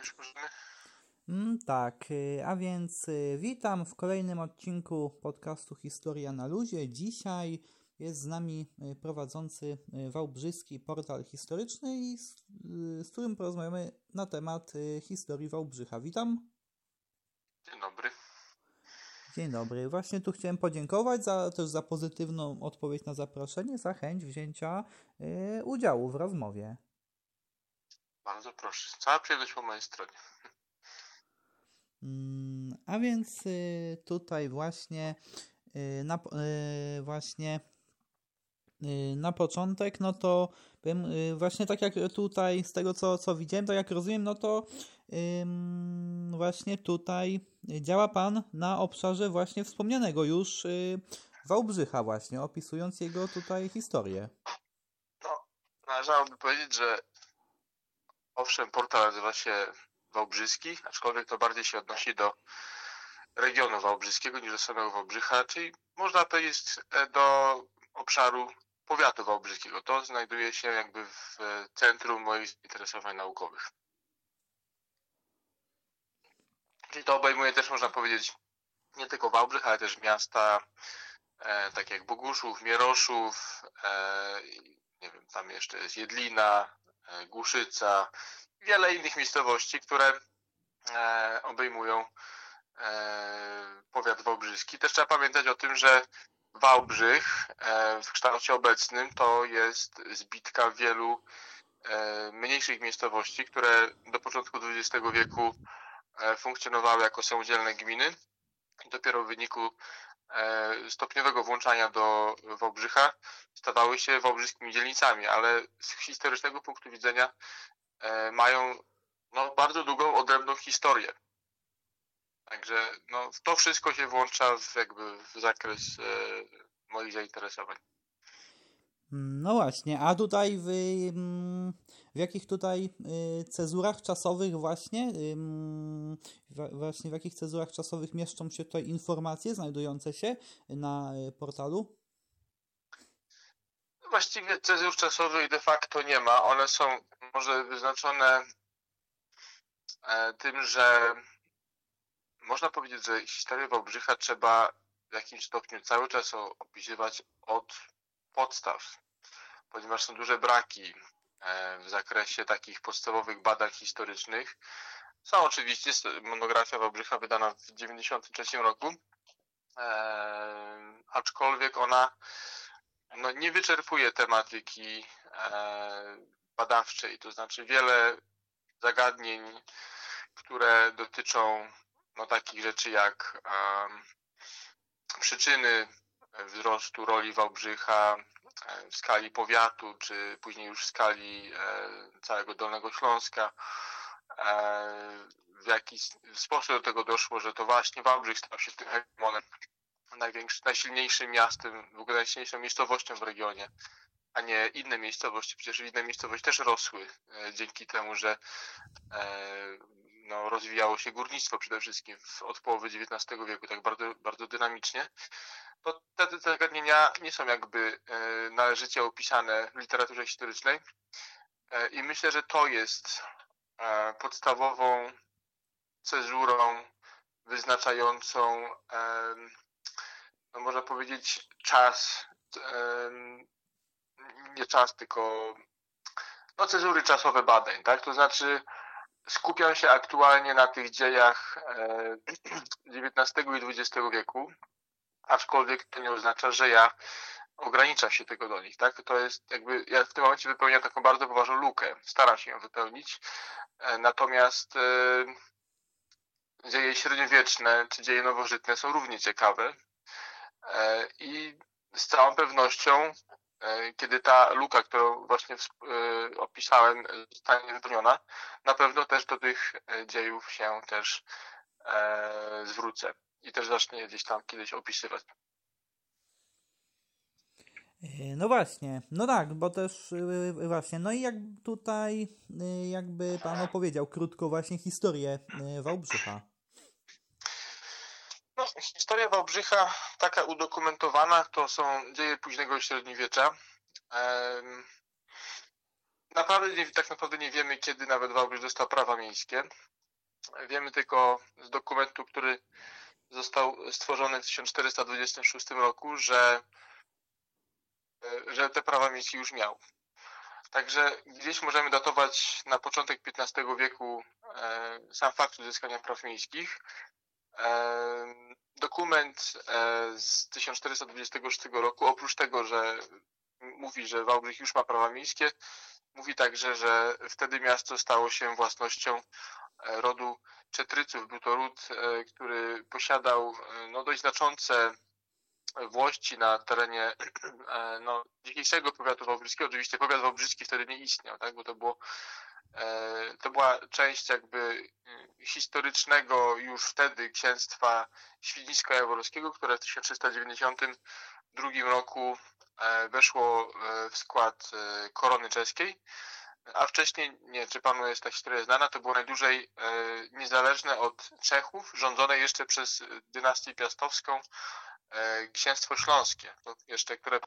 Już możemy? Mm, tak, y, a więc y, witam w kolejnym odcinku podcastu Historia na Luzie. Dzisiaj jest z nami y, prowadzący Wałbrzyski Portal Historyczny, i z, z którym porozmawiamy na temat historii Wałbrzycha. Witam. Dzień dobry. Dzień dobry. Właśnie tu chciałem podziękować za, też za pozytywną odpowiedź na zaproszenie, za chęć wzięcia y, udziału w rozmowie. Bardzo proszę. Cała przyjemność po mojej stronie. Mm, a więc y, tutaj właśnie y, na, y, właśnie na początek, no to bym właśnie tak jak tutaj z tego co, co widziałem, tak jak rozumiem, no to właśnie tutaj działa Pan na obszarze właśnie wspomnianego już Wałbrzycha właśnie, opisując jego tutaj historię. No, należałoby powiedzieć, że owszem, portal nazywa się Wałbrzyski, aczkolwiek to bardziej się odnosi do regionu wałbrzyskiego niż do samego Wałbrzycha, czyli można powiedzieć e, do obszaru powiatu wałbrzyskiego. To znajduje się jakby w centrum moich zainteresowań naukowych. Czyli to obejmuje też, można powiedzieć, nie tylko Wałbrzych, ale też miasta e, takie jak Boguszów, Mieroszów, e, nie wiem, tam jeszcze jest Jedlina, e, Głuszyca, wiele innych miejscowości, które e, obejmują e, powiat wałbrzyski. Też trzeba pamiętać o tym, że Wałbrzych e, w kształcie obecnym to jest zbitka wielu mniejszych miejscowości, które do początku XX wieku funkcjonowały jako samodzielne gminy. Dopiero w wyniku stopniowego włączania do Wałbrzycha stawały się wałbrzyskimi dzielnicami, ale z historycznego punktu widzenia E, mają no, bardzo długą, odrębną historię. Także no, to wszystko się włącza w, jakby w zakres e, moich zainteresowań. No właśnie, a tutaj w, w jakich tutaj y, cezurach czasowych właśnie, właśnie w jakich cezurach czasowych mieszczą się tutaj informacje znajdujące się na y, portalu? Właściwie cezur czasowych de facto nie ma. One są może wyznaczone e, tym, że można powiedzieć, że historię Wałbrzycha trzeba w jakimś stopniu cały czas opisywać od podstaw, ponieważ są duże braki e, w zakresie takich podstawowych badań historycznych. Są oczywiście monografia Wałbrzycha wydana w 1993 roku, e, aczkolwiek ona no, nie wyczerpuje tematyki badawczej, to znaczy wiele zagadnień, które dotyczą no, takich rzeczy jak um, przyczyny wzrostu roli Wałbrzycha w skali powiatu, czy później już w skali e, całego Dolnego Śląska, e, w jaki sposób do tego doszło, że to właśnie Wałbrzych stał się tym hegemonem, najsilniejszym miastem, w ogóle najsilniejszą miejscowością w regionie a nie inne miejscowości. Przecież inne miejscowości też rosły e, dzięki temu, że e, no, rozwijało się górnictwo przede wszystkim od połowy XIX wieku, tak bardzo, bardzo dynamicznie. To te zagadnienia nie są jakby e, należycie opisane w literaturze historycznej i myślę, że to jest podstawową cezurą wyznaczającą, no można powiedzieć, czas nie czas, tylko no, cezury czasowe badań, tak? To znaczy skupiam się aktualnie na tych dziejach XIX e, i XX wieku, aczkolwiek to nie oznacza, że ja ograniczam się tego do nich, tak? To jest jakby, ja w tym momencie wypełniam taką bardzo poważną lukę, staram się ją wypełnić, e, natomiast e, dzieje średniowieczne czy dzieje nowożytne są równie ciekawe i z całą pewnością kiedy ta luka, którą właśnie e, opisałem, zostanie wypełniona, na pewno też do tych e, dziejów się też zwrócę i też zacznę gdzieś tam kiedyś opisywać. No właśnie, no tak, bo też właśnie, no i jak tutaj jakby Pan opowiedział krótko właśnie historię Wałbrzycha. No, historia Wałbrzycha, taka udokumentowana, to są dzieje późnego średniowiecza. naprawdę nie, tak naprawdę nie wiemy, kiedy nawet Wałbrzych dostał prawa miejskie. Wiemy tylko z dokumentu, który został stworzony w 1426 roku, że, że te prawa miejskie już miał. Także gdzieś możemy datować na początek XV wieku e, sam fakt uzyskania praw miejskich. E, dokument e, z 1426 roku, oprócz tego, że mówi, że Wałbrzych już ma prawa miejskie, mówi także, że wtedy miasto stało się własnością rodu Czetryców. Był to ród, który posiadał no, dość znaczące włości na terenie e, no, dzisiejszego powiatu wałbrzyskiego. Oczywiście powiat wałbrzyski wtedy nie istniał, tak, bo to było e, to była część jakby historycznego już wtedy księstwa Świdnicko-Jaworskiego, które w 1392 roku e, weszło w skład korony czeskiej. A wcześniej, nie czy panu jest ta historia znana, to było najdłużej niezależne od Czechów, rządzone jeszcze przez dynastię piastowską, Księstwo Śląskie, jeszcze, które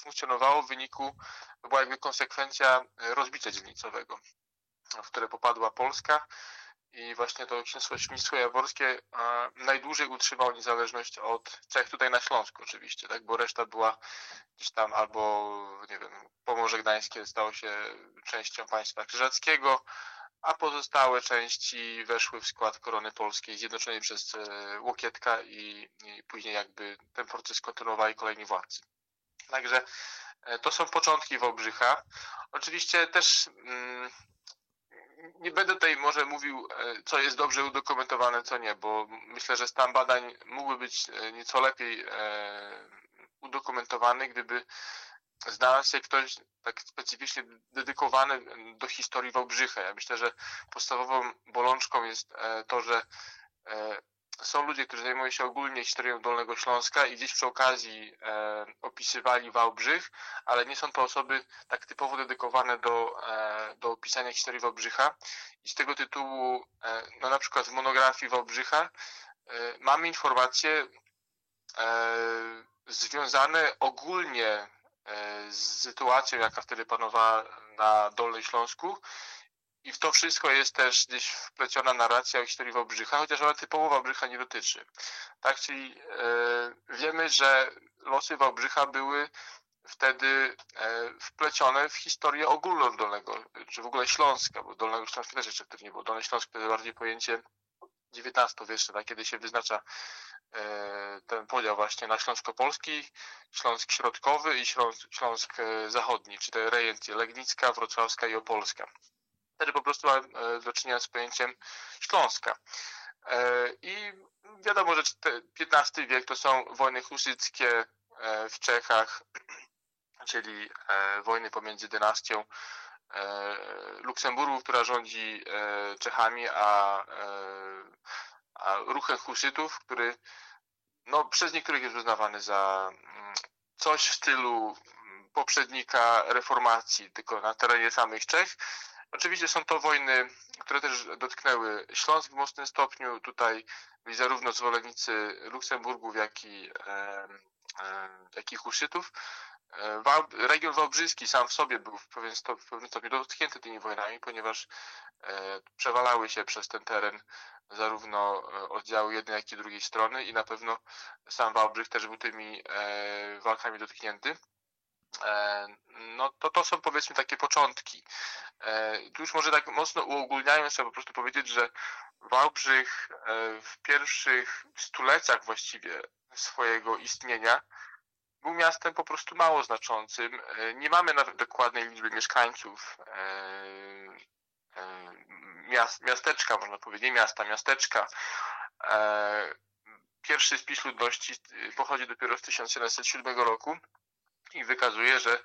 funkcjonowało w wyniku, była jakby konsekwencja e, rozbicia dzielnicowego, w które popadła Polska i właśnie to Księstwo Świństwo Jaworskie najdłużej utrzymało niezależność od Czech tutaj na Śląsku oczywiście, tak, bo reszta była gdzieś tam albo, nie wiem, Pomorze Gdańskie stało się częścią państwa krzyżackiego, a pozostałe części weszły w skład korony polskiej zjednoczonej przez e, Łokietka i, i później jakby ten proces kontynuowali kolejni władcy. Także e, to są początki Wałbrzycha. Oczywiście też mm, nie będę tutaj może mówił, e, co jest dobrze udokumentowane, co nie, bo myślę, że stan badań mógłby być nieco lepiej udokumentowany, gdyby znalazł się ktoś tak specyficznie dedykowany do historii Wałbrzycha. Ja myślę, że podstawową bolączką jest e, to, że e, są ludzie, którzy zajmują się ogólnie historią Dolnego Śląska i gdzieś przy okazji e, opisywali Wałbrzych, ale nie są to osoby tak typowo dedykowane do, do opisania historii Wałbrzycha i z tego tytułu, no na przykład w monografii Wałbrzycha mamy informacje związane ogólnie z sytuacją, jaka wtedy panowała na Dolnym Śląsku. I w to wszystko jest też gdzieś wpleciona narracja o historii Wałbrzycha, chociaż ona typowo Wałbrzycha nie dotyczy. Tak, czyli e, wiemy, że losy Wałbrzycha były wtedy e, wplecione w historię ogólną Dolnego, czy w ogóle Śląska, bo Dolnego Śląska też jeszcze wtedy nie było. Dolny Śląsk to bardziej pojęcie XIX-wieczne, tak, kiedy się wyznacza E, ten podział właśnie na Śląsko-Polski, Śląsk Środkowy i Śląsk, Śląsk e, Zachodni, czy te rejencje Legnicka, Wrocławska i Opolska. Wtedy po prostu mamy e, do czynienia z pojęciem Śląska. I wiadomo, że XV wiek to są wojny husyckie w Czechach, czyli wojny pomiędzy dynastią Luksemburgu, która rządzi Czechami, a a ruchem husytów, który no, przez niektórych jest uznawany za mm, coś w stylu mm, poprzednika reformacji, tylko na terenie samych Czech. Oczywiście są to wojny, które też dotknęły Śląsk w mocnym stopniu. Tutaj byli zarówno zwolennicy Luksemburgów, jak i, e, e, jak i Huszytów. E, region wałbrzyski sam w sobie był w pewien stopniu, w pewnym stopniu dotknięty tymi wojnami, ponieważ e, przewalały się przez ten teren zarówno e, oddziały jednej, jak i drugiej strony i na pewno sam Wałbrzych też był tymi walkami dotknięty. No to to są powiedzmy takie początki. Tu już może tak mocno uogólniając, trzeba po prostu powiedzieć, że Wałbrzych w pierwszych stuleciach właściwie swojego istnienia był miastem po prostu mało znaczącym. E, nie mamy nawet dokładnej liczby mieszkańców e, e, miasteczka, można powiedzieć, nie miasta, miasteczka. Pierwszy spis ludności pochodzi dopiero z 1707 roku i wykazuje, że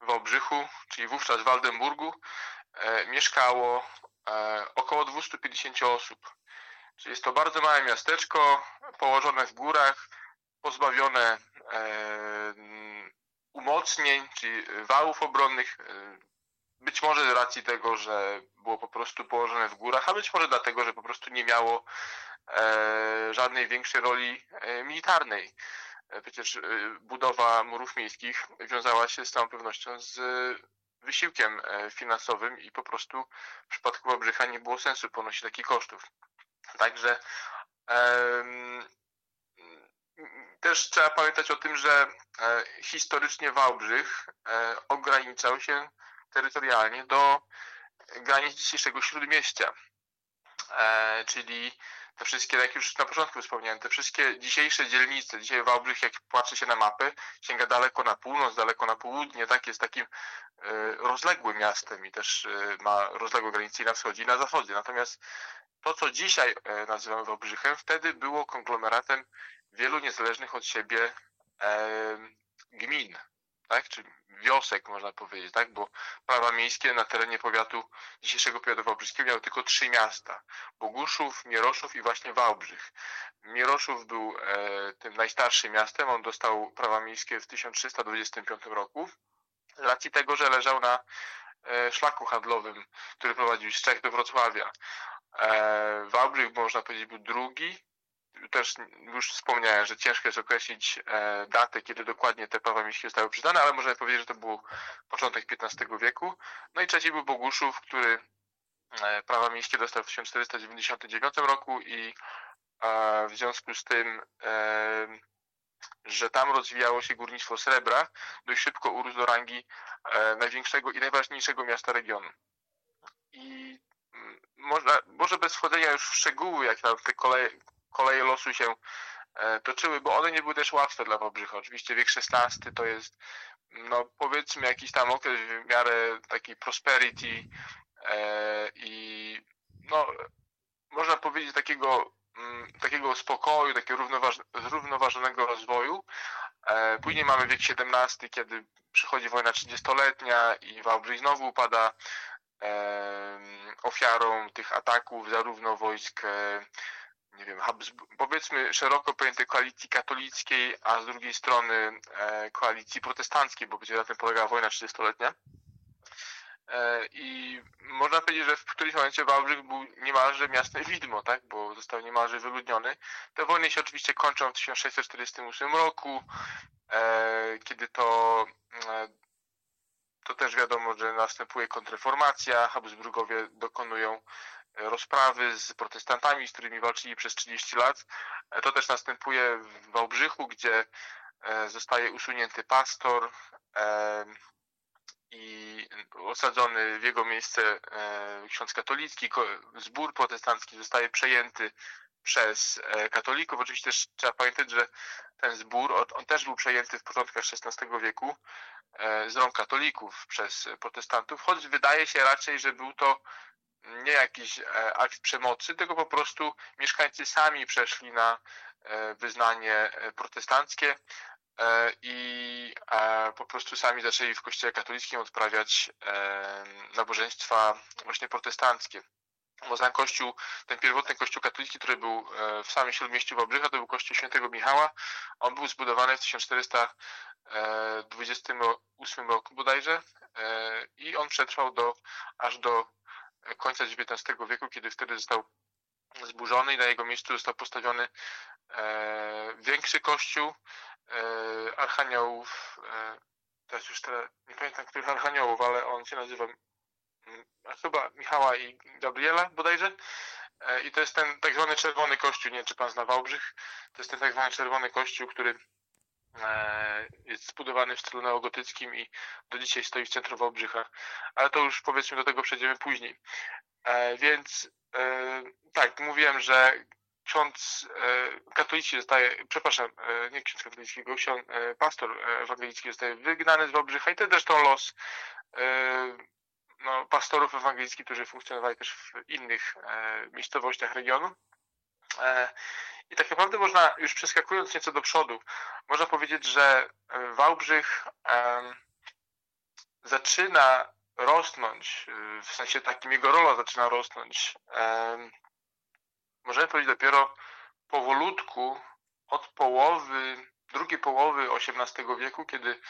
w Obrzychu, czyli wówczas w Waldenburgu, mieszkało około 250 osób. Czyli jest to bardzo małe miasteczko, położone w górach, pozbawione e, umocnień, czyli wałów obronnych, e, być może z racji tego, że było po prostu położone w górach, a być może dlatego, że po prostu nie miało e, żadnej większej roli militarnej. Przecież budowa murów miejskich wiązała się z całą pewnością z wysiłkiem finansowym i po prostu w przypadku Wałbrzycha nie było sensu ponosić takich kosztów. Także też trzeba pamiętać o tym, że e, historycznie Wałbrzych e, ograniczał się terytorialnie do granic dzisiejszego Śródmieścia. Czyli te wszystkie, jak już na początku wspomniałem, te wszystkie dzisiejsze dzielnice, dzisiaj Wałbrzych, jak patrzy się na mapę, sięga daleko na północ, daleko na południe, tak, jest takim e, rozległym miastem i też e, ma rozległe granice i na wschodzie i na zachodzie. Natomiast to, co dzisiaj e, nazywamy Wałbrzychem, wtedy było konglomeratem wielu niezależnych od siebie gmin, tak, czy wiosek, można powiedzieć, tak? Bo prawa miejskie na terenie powiatu, dzisiejszego powiatu wałbrzyskiego miały tylko trzy miasta. Boguszów, Mieroszów i właśnie Wałbrzych. Mieroszów był e, tym najstarszym miastem, on dostał prawa miejskie w 1325 roku. Z racji tego, że leżał na e, szlaku handlowym, który prowadził z Czech do Wrocławia. E, Wałbrzych, można powiedzieć, był drugi też już wspomniałem, że ciężko jest określić e, datę, kiedy dokładnie te prawa miejskie zostały przydane, ale możemy powiedzieć, że to był początek XV wieku. No i trzeci był Boguszów, który e, prawa miejskie dostał w 1499 roku i e, w związku z tym, że tam rozwijało się górnictwo srebra, dość szybko urósł do rangi największego i najważniejszego miasta regionu. I można, może bez wchodzenia już w szczegóły, jak tam te koleje, koleje losu się e, toczyły, bo one nie były też łatwe dla Wałbrzycha. Oczywiście wiek XVI to jest, no powiedzmy, jakiś tam okres w miarę takiej prosperity e, i no, można powiedzieć takiego, mm, takiego spokoju, takiego zrównoważonego rozwoju. E, później mamy wiek XVII, kiedy przychodzi wojna trzydziestoletnia i Wałbrzych znowu upada ofiarą tych ataków zarówno wojsk nie wiem, powiedzmy szeroko pojętej koalicji katolickiej, a z drugiej strony e, koalicji protestanckiej, bo będzie na tym polegała wojna 30-letnia. E, I można powiedzieć, że w którymś momencie Wałbrzych był niemalże miastem widmo, tak? bo został niemalże wyludniony. Te wojny się oczywiście kończą w 1648 roku, e, kiedy to to też wiadomo, że następuje kontrreformacja, Habsburgowie dokonują rozprawy z protestantami, z którymi walczyli przez 30 lat. To też następuje w Wałbrzychu, gdzie e, zostaje usunięty pastor e, i osadzony w jego miejsce e, ksiądz katolicki. Zbór protestancki zostaje przejęty przez katolików. Oczywiście też trzeba pamiętać, że ten zbór, on też był przejęty w początkach XVI wieku z rąk katolików przez protestantów, choć wydaje się raczej, że był to nie jakiś e, akt przemocy, tylko po prostu mieszkańcy sami przeszli na e, wyznanie e, protestanckie i po prostu sami zaczęli w kościele katolickim odprawiać nabożeństwa właśnie protestanckie. Ten kościół, ten pierwotny kościół katolicki, który był w samym śródmieściu Wałbrzycha, to był kościół świętego Michała. On był zbudowany w 1428 roku bodajże i on przetrwał do, aż do końca XIX wieku, kiedy wtedy został zburzony i na jego miejscu został postawiony e, większy kościół e, archaniołów. E, teraz już te, nie pamiętam których archaniołów, ale on się nazywa mm, chyba Michała i Gabriela bodajże. I to jest ten tak zwany czerwony kościół, nie wiem czy pan zna Wałbrzych, to jest ten tak zwany czerwony kościół, który E, jest zbudowany w stylu neogotyckim i do dzisiaj stoi w centrum Wałbrzycha. Ale to już powiedzmy do tego przejdziemy później. E, więc e, tak, mówiłem, że ksiądz katolicki zostaje, przepraszam, nie ksiądz katolicki, ksiądz, pastor ewangelicki zostaje wygnany z Wałbrzycha i to zresztą los no, pastorów ewangelickich, którzy funkcjonowali też w innych miejscowościach regionu. I tak naprawdę można, już przeskakując nieco do przodu, można powiedzieć, że e, Wałbrzych zaczyna rosnąć, e, w sensie takim jego rola zaczyna rosnąć. Możemy powiedzieć dopiero powolutku od połowy, drugiej połowy XVIII wieku, kiedy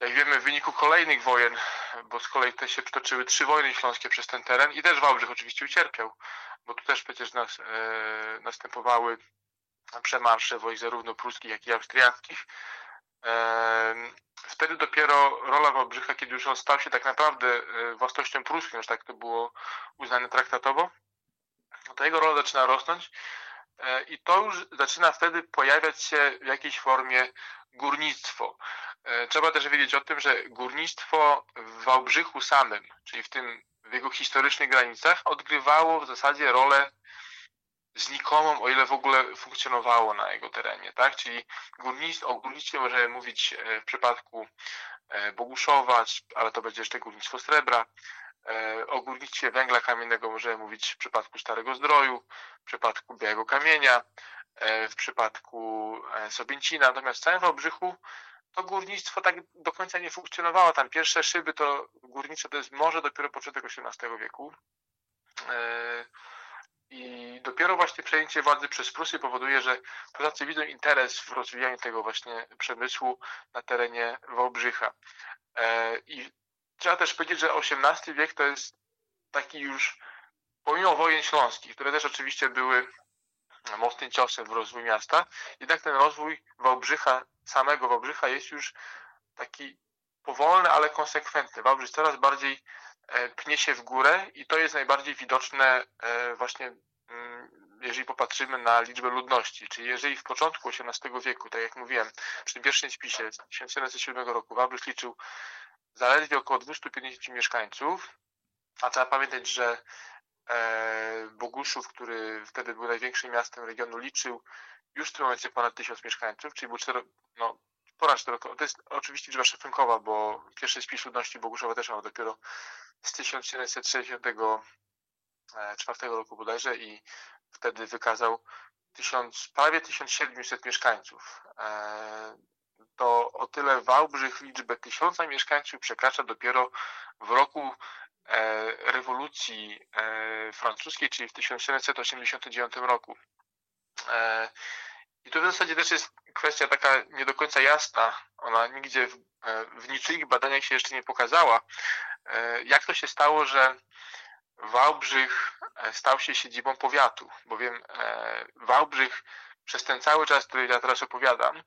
jak wiemy, w wyniku kolejnych wojen, bo z kolei te się przytoczyły trzy wojny śląskie przez ten teren i też Wałbrzych oczywiście ucierpiał, bo tu też przecież nas, e, następowały przemarsze wojsk zarówno pruskich, jak i austriackich. E, wtedy dopiero rola Wałbrzycha, kiedy już on stał się tak naprawdę własnością pruską, już tak to było uznane traktatowo, no to jego rola zaczyna rosnąć i to już zaczyna wtedy pojawiać się w jakiejś formie górnictwo. Trzeba też wiedzieć o tym, że górnictwo w Wałbrzychu samym, czyli w tym w jego historycznych granicach, odgrywało w zasadzie rolę znikomą, o ile w ogóle funkcjonowało na jego terenie, tak? Czyli górnictwo, o górnictwie możemy mówić e, w przypadku e, Boguszowa, ale to będzie jeszcze górnictwo srebra. E, o górnictwie węgla kamiennego możemy mówić w przypadku Starego Zdroju, w przypadku Białego Kamienia, w przypadku Sobięcina. Natomiast w całym Wałbrzychu to górnictwo tak do końca nie funkcjonowało. Tam pierwsze szyby to górnicze to jest może dopiero początek XVIII wieku. I dopiero właśnie przejęcie władzy przez Prusy powoduje, że Polacy widzą interes w rozwijaniu tego właśnie przemysłu na terenie Wałbrzycha. E, I trzeba też powiedzieć, że XVIII wiek to jest taki już, pomimo wojen śląskich, które też oczywiście były mocnym ciosem w rozwój miasta, jednak ten rozwój Wałbrzycha, samego Wałbrzycha jest już taki powolny, ale konsekwentny. Wałbrzych coraz bardziej E, pnie się w górę i to jest najbardziej widoczne e, właśnie mm, jeżeli popatrzymy na liczbę ludności, czyli jeżeli w początku XVIII wieku, tak jak mówiłem, przy pierwszym spisie z 1707 roku Wałbrzych liczył zaledwie około 250 mieszkańców, a trzeba pamiętać, że e, Boguszów, który wtedy był największym miastem regionu, liczył już w tym momencie ponad 1000 mieszkańców, czyli był cztero, no, ponad. To jest oczywiście liczba szacunkowa, bo pierwszy spis ludności Boguszowa też miał dopiero z 1764 roku bodajże i wtedy wykazał tysiąc, prawie 1700 mieszkańców. E, to o tyle Wałbrzych liczbę tysiąca mieszkańców przekracza dopiero w roku e, rewolucji e, francuskiej, czyli w 1789 roku. I tu w zasadzie też jest kwestia taka nie do końca jasna. Ona nigdzie w, w niczyich badaniach się jeszcze nie pokazała, E, jak to się stało, że Wałbrzych e, stał się siedzibą powiatu, bowiem e, Wałbrzych przez ten cały czas, który ja teraz opowiadam,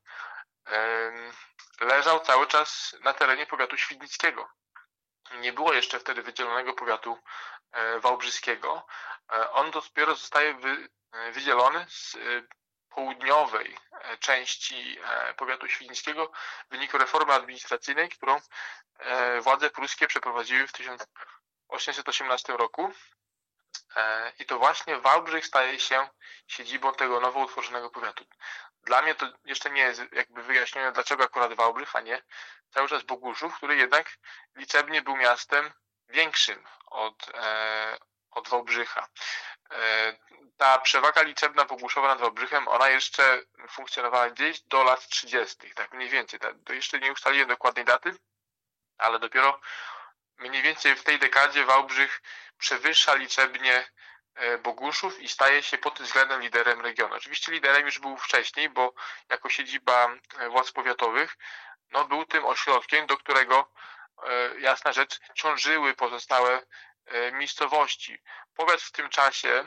leżał cały czas na terenie powiatu świdnickiego. Nie było jeszcze wtedy wydzielonego powiatu wałbrzyskiego. On dopiero zostaje wydzielony z południowej części powiatu świdnickiego w wyniku reformy administracyjnej, którą E, władze pruskie przeprowadziły w 1818 roku e, i to właśnie Wałbrzych staje się siedzibą tego nowo utworzonego powiatu. Dla mnie to jeszcze nie jest jakby wyjaśnione, dlaczego akurat Wałbrzych, a nie cały czas Boguszów, który jednak liczebnie był miastem większym od, e, od Wałbrzycha. Ta przewaga liczebna Boguszowa nad Wałbrzychem, ona jeszcze funkcjonowała gdzieś do lat 30., tak mniej więcej. To jeszcze nie ustaliłem dokładnej daty, ale dopiero mniej więcej w tej dekadzie Wałbrzych przewyższa liczebnie e, Boguszów i staje się pod tym względem liderem regionu. Oczywiście liderem już był wcześniej, bo jako siedziba e, władz powiatowych no, był tym ośrodkiem, do którego e, jasna rzecz ciążyły pozostałe miejscowości. Powiat w tym czasie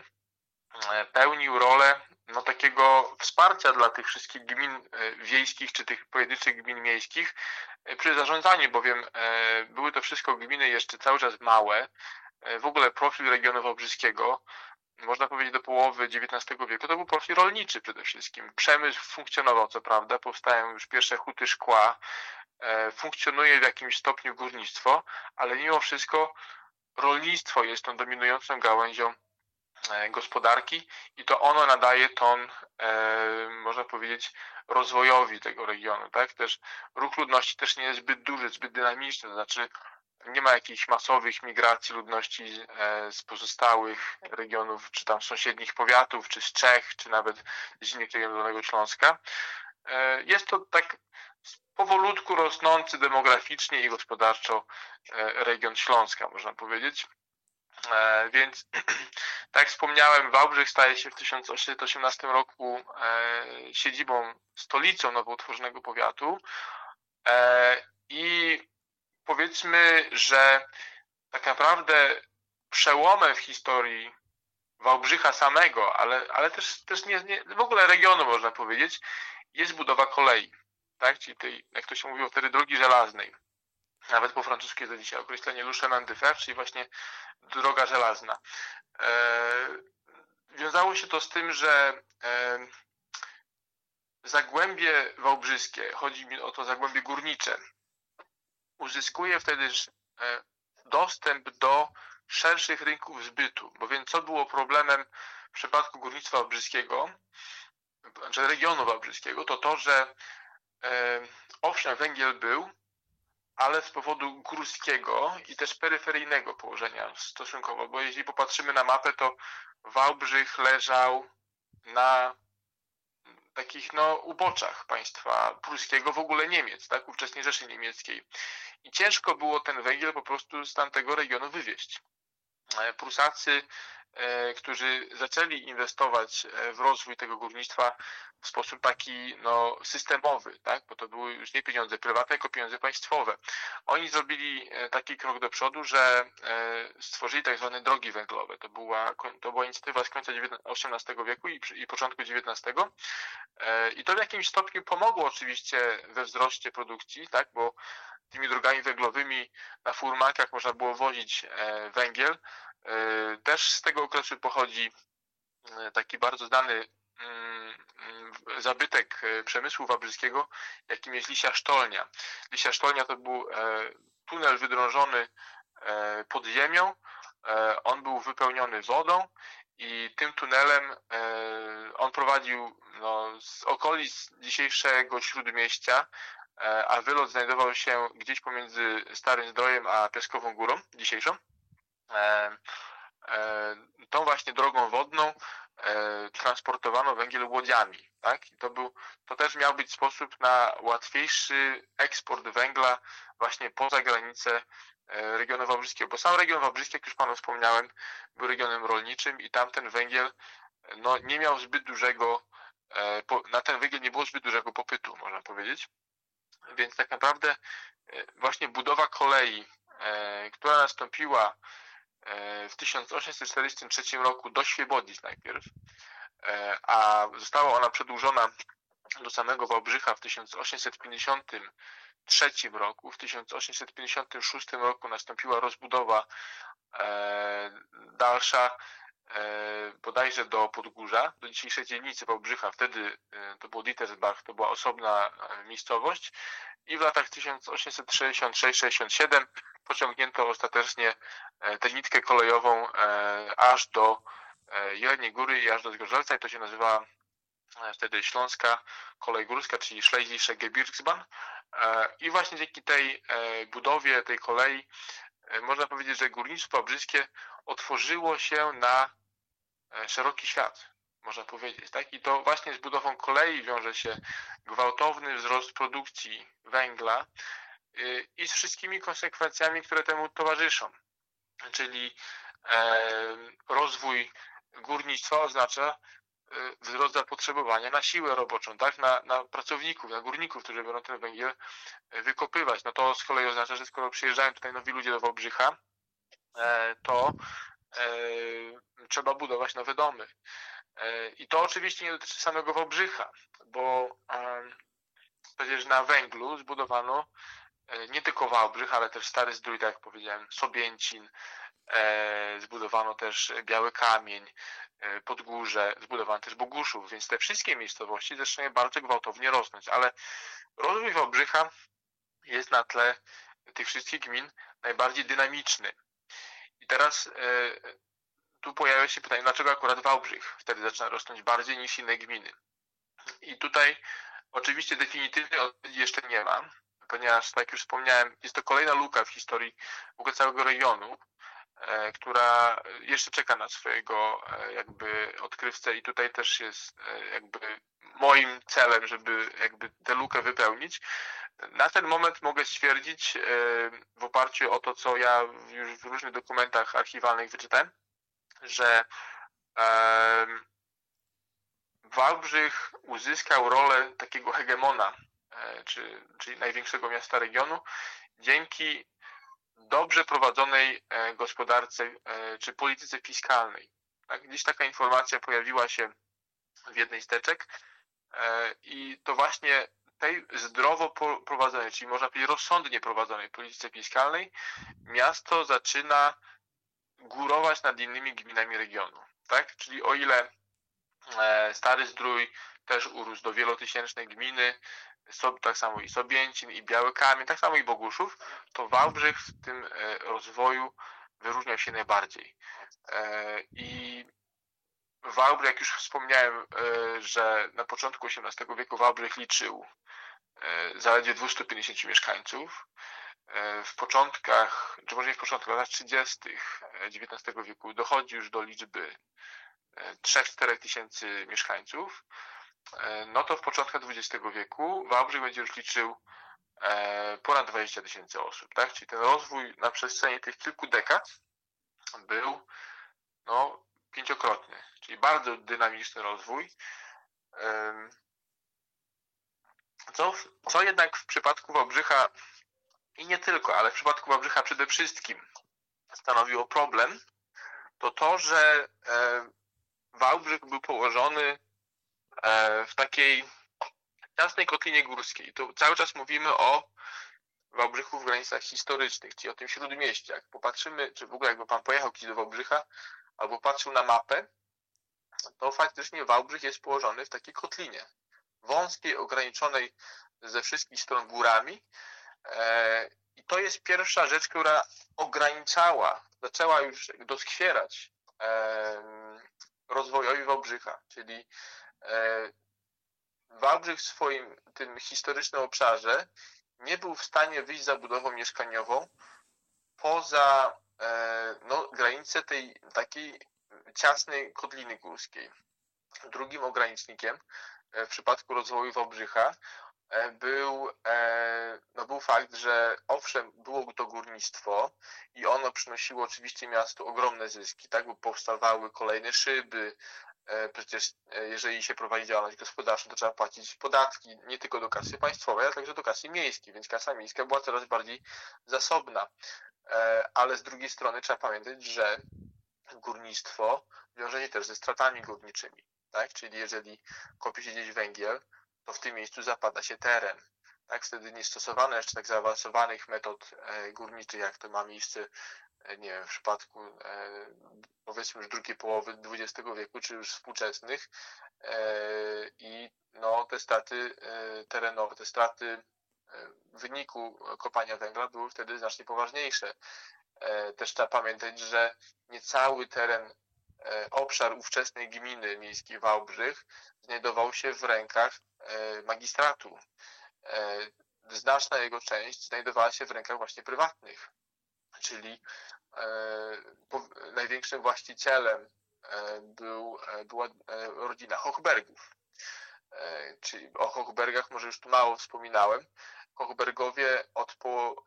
pełnił rolę no, takiego wsparcia dla tych wszystkich gmin wiejskich czy tych pojedynczych gmin miejskich, przy zarządzaniu, bowiem e, były to wszystko gminy jeszcze cały czas małe. E, w ogóle profil regionu wałbrzyskiego, można powiedzieć do połowy XIX wieku, to był profil rolniczy przede wszystkim. Przemysł funkcjonował, co prawda, powstają już pierwsze huty szkła, e, funkcjonuje w jakimś stopniu górnictwo, ale mimo wszystko rolnictwo jest tą dominującą gałęzią gospodarki i to ono nadaje ton, można powiedzieć, rozwojowi tego regionu, tak? Też ruch ludności też nie jest zbyt duży, zbyt dynamiczny, to znaczy nie ma jakichś masowych migracji ludności e, z pozostałych regionów, czy tam sąsiednich powiatów, czy z Czech, czy nawet z innych regionów Dolnego Śląska. E, jest to tak powolutku rosnący demograficznie i gospodarczo e, region Śląska, można powiedzieć. Więc, tak jak wspomniałem, Wałbrzych staje się w 1818 roku siedzibą, stolicą nowo utworzonego powiatu i powiedzmy, że tak naprawdę przełomem w historii Wałbrzycha samego, ale, ale też, też nie, nie, w ogóle regionu można powiedzieć, jest budowa kolei. tak? czyli tej, jak to się mówiło wtedy, drogi żelaznej. Nawet po francusku jest to dzisiaj określenie Le chemin de fer, czyli właśnie droga żelazna. E, wiązało się to z tym, że e, Zagłębie Wałbrzyskie, chodzi mi o to Zagłębie Górnicze, uzyskuje wtedy e, dostęp do szerszych rynków zbytu, bo więc co było problemem w przypadku górnictwa wałbrzyskiego, czy regionu wałbrzyskiego, to to, że e, owszem węgiel był, ale z powodu górskiego i też peryferyjnego położenia stosunkowo, bo jeśli popatrzymy na mapę, to Wałbrzych leżał na takich no, uboczach państwa pruskiego, w ogóle Niemiec, tak, ówczesnej Rzeszy Niemieckiej. I ciężko było ten węgiel po prostu z tamtego regionu wywieźć. E, Prusacy którzy zaczęli inwestować e, w rozwój tego górnictwa w sposób taki no, systemowy, tak? bo to były już nie pieniądze prywatne, tylko pieniądze państwowe. Oni zrobili e, taki krok do przodu, że stworzyli tak zwane drogi węglowe. To była, to była inicjatywa z końca XVIII wieku i, i początku XIX. I to w jakimś stopniu pomogło oczywiście we wzroście produkcji, tak? bo tymi drogami węglowymi na furmankach można było wozić węgiel, E, też z tego okresu pochodzi e, taki bardzo znany mm, zabytek e, przemysłu wawrzyskiego, jakim jest Lisia Sztolnia. Lisia Sztolnia to był tunel wydrążony pod ziemią, on był wypełniony wodą i tym tunelem on prowadził no, z okolic dzisiejszego Śródmieścia, a wylot znajdował się gdzieś pomiędzy Starym Zdrojem a Piaskową Górą dzisiejszą. E, e, tą właśnie drogą wodną e, transportowano węgiel łodziami. Tak? I to, był, to też miał być sposób na łatwiejszy eksport węgla właśnie poza granice regionu wałbrzyskiego, bo sam region wałbrzyski, jak już Panu wspomniałem, był regionem rolniczym i tam ten węgiel no, nie miał zbyt dużego, na ten węgiel nie było zbyt dużego popytu, można powiedzieć. Więc tak naprawdę właśnie budowa kolei, która nastąpiła w 1843 roku do Świebodzic najpierw, e, a została ona przedłużona do samego Wałbrzycha w 1853 roku. W 1856 roku nastąpiła rozbudowa e, dalsza bodajże do Podgórza, do dzisiejszej dzielnicy Wałbrzycha. Wtedy to było Dietersbach, to była osobna miejscowość i w latach 1866-67 pociągnięto ostatecznie e, tę nitkę kolejową e, aż do e, Jeleniej Góry i aż do Zgorzelca i to się nazywa wtedy Śląska Kolej Górska, czyli Schlesische Gebirgsbahn. I właśnie dzięki tej budowie tej kolei można powiedzieć, że górnictwo wałbrzyskie otworzyło się na szeroki świat, można powiedzieć. Tak? I to właśnie z budową kolei wiąże się gwałtowny wzrost produkcji węgla, Y, i z wszystkimi konsekwencjami, które temu towarzyszą. Czyli e, rozwój górnictwa oznacza y, wzrost zapotrzebowania na siłę roboczą, tak? na, na pracowników, na górników, którzy będą ten węgiel e, wykopywać. No to z kolei oznacza, że skoro przyjeżdżają tutaj nowi ludzie do Wałbrzycha, e, to trzeba budować nowe domy. I to oczywiście nie dotyczy samego Wałbrzycha, bo przecież na węglu zbudowano E, nie tylko Wałbrzych, ale też Stary Zdrój, tak jak powiedziałem, Sobięcin, e, zbudowano też Biały Kamień, e, Podgórze, zbudowano też Boguszów, więc te wszystkie miejscowości zaczynają bardzo gwałtownie rosnąć, ale rozwój Wałbrzycha jest na tle tych wszystkich gmin najbardziej dynamiczny. I teraz tu pojawia się pytanie, dlaczego akurat Wałbrzych wtedy zaczyna rosnąć bardziej niż inne gminy. I tutaj oczywiście definitywnej odpowiedzi jeszcze nie ma, ponieważ, tak jak już wspomniałem, jest to kolejna luka w historii w ogóle całego regionu, która jeszcze czeka na swojego e, jakby odkrywcę i tutaj też jest e, jakby moim celem, żeby jakby tę lukę wypełnić. Na ten moment mogę stwierdzić w oparciu o to, co ja już w różnych dokumentach archiwalnych wyczytałem, że Wałbrzych uzyskał rolę takiego hegemona E, czy, czyli największego miasta regionu, dzięki dobrze prowadzonej e, gospodarce e, czy polityce fiskalnej. Tak? Gdzieś taka informacja pojawiła się w jednej z teczek i to właśnie tej zdrowo prowadzonej, czyli można powiedzieć rozsądnie prowadzonej polityce fiskalnej, miasto zaczyna górować nad innymi gminami regionu. Tak? Czyli o ile e, Stary Zdrój też urósł do wielotysięcznej gminy, tak samo i Sobięcin, i Biały Kamień, tak samo i Boguszów, to Wałbrzych w tym e, rozwoju wyróżniał się najbardziej. E, I Wałbrzych, jak już wspomniałem, że na początku XVIII wieku Wałbrzych liczył zaledwie 250 mieszkańców, E, w początkach, czy może nie w początkach, lat 30. XIX wieku dochodzi już do liczby 3-4 e, tysięcy mieszkańców, e, no to w początkach XX wieku Wałbrzych będzie już liczył ponad 20 tysięcy osób, tak? Czyli ten rozwój na przestrzeni tych kilku dekad był no, pięciokrotny, czyli bardzo dynamiczny rozwój. Co, co jednak w przypadku Wałbrzycha i nie tylko, ale w przypadku Wałbrzycha przede wszystkim stanowiło problem, to to, że e, Wałbrzych był położony e, w takiej ciasnej kotlinie górskiej. Tu cały czas mówimy o Wałbrzychu w granicach historycznych, czyli o tym śródmieście. Jak popatrzymy, czy w ogóle jakby pan pojechał kiedyś do Wałbrzycha, albo patrzył na mapę, to faktycznie Wałbrzych jest położony w takiej kotlinie. Wąskiej, ograniczonej ze wszystkich stron górami, E, I to jest pierwsza rzecz, która ograniczała, zaczęła już doskwierać rozwojowi Wałbrzycha, czyli e, Wałbrzych w swoim tym historycznym obszarze nie był w stanie wyjść za budową mieszkaniową poza e, no, granicę tej takiej ciasnej Kodliny Górskiej. Drugim ogranicznikiem w przypadku rozwoju Wałbrzycha E, był, e, no był fakt, że owszem, było to górnictwo i ono przynosiło oczywiście miastu ogromne zyski, tak, bo powstawały kolejne szyby, e, przecież jeżeli się prowadzi działalność gospodarczą, to trzeba płacić podatki nie tylko do kasy państwowej, ale także do kasy miejskiej, więc kasa miejska była coraz bardziej zasobna. Ale z drugiej strony trzeba pamiętać, że górnictwo wiąże się też ze stratami górniczymi, tak? Czyli jeżeli kopie się gdzieś węgiel, to w tym miejscu zapada się teren. Tak, wtedy nie stosowano jeszcze tak zaawansowanych metod e, górniczych, jak to ma miejsce e, nie wiem, w przypadku e, powiedzmy już drugiej połowy XX wieku, czy już współczesnych i no, te straty terenowe, te straty w wyniku kopania węgla były wtedy znacznie poważniejsze. Też trzeba pamiętać, że nie cały teren obszar ówczesnej gminy miejskiej Wałbrzych znajdował się w rękach E, magistratu. E, znaczna jego część znajdowała się w rękach właśnie prywatnych, czyli e, największym właścicielem był, była rodzina Hochbergów. Czyli o Hochbergach może już tu mało wspominałem. Hochbergowie od po,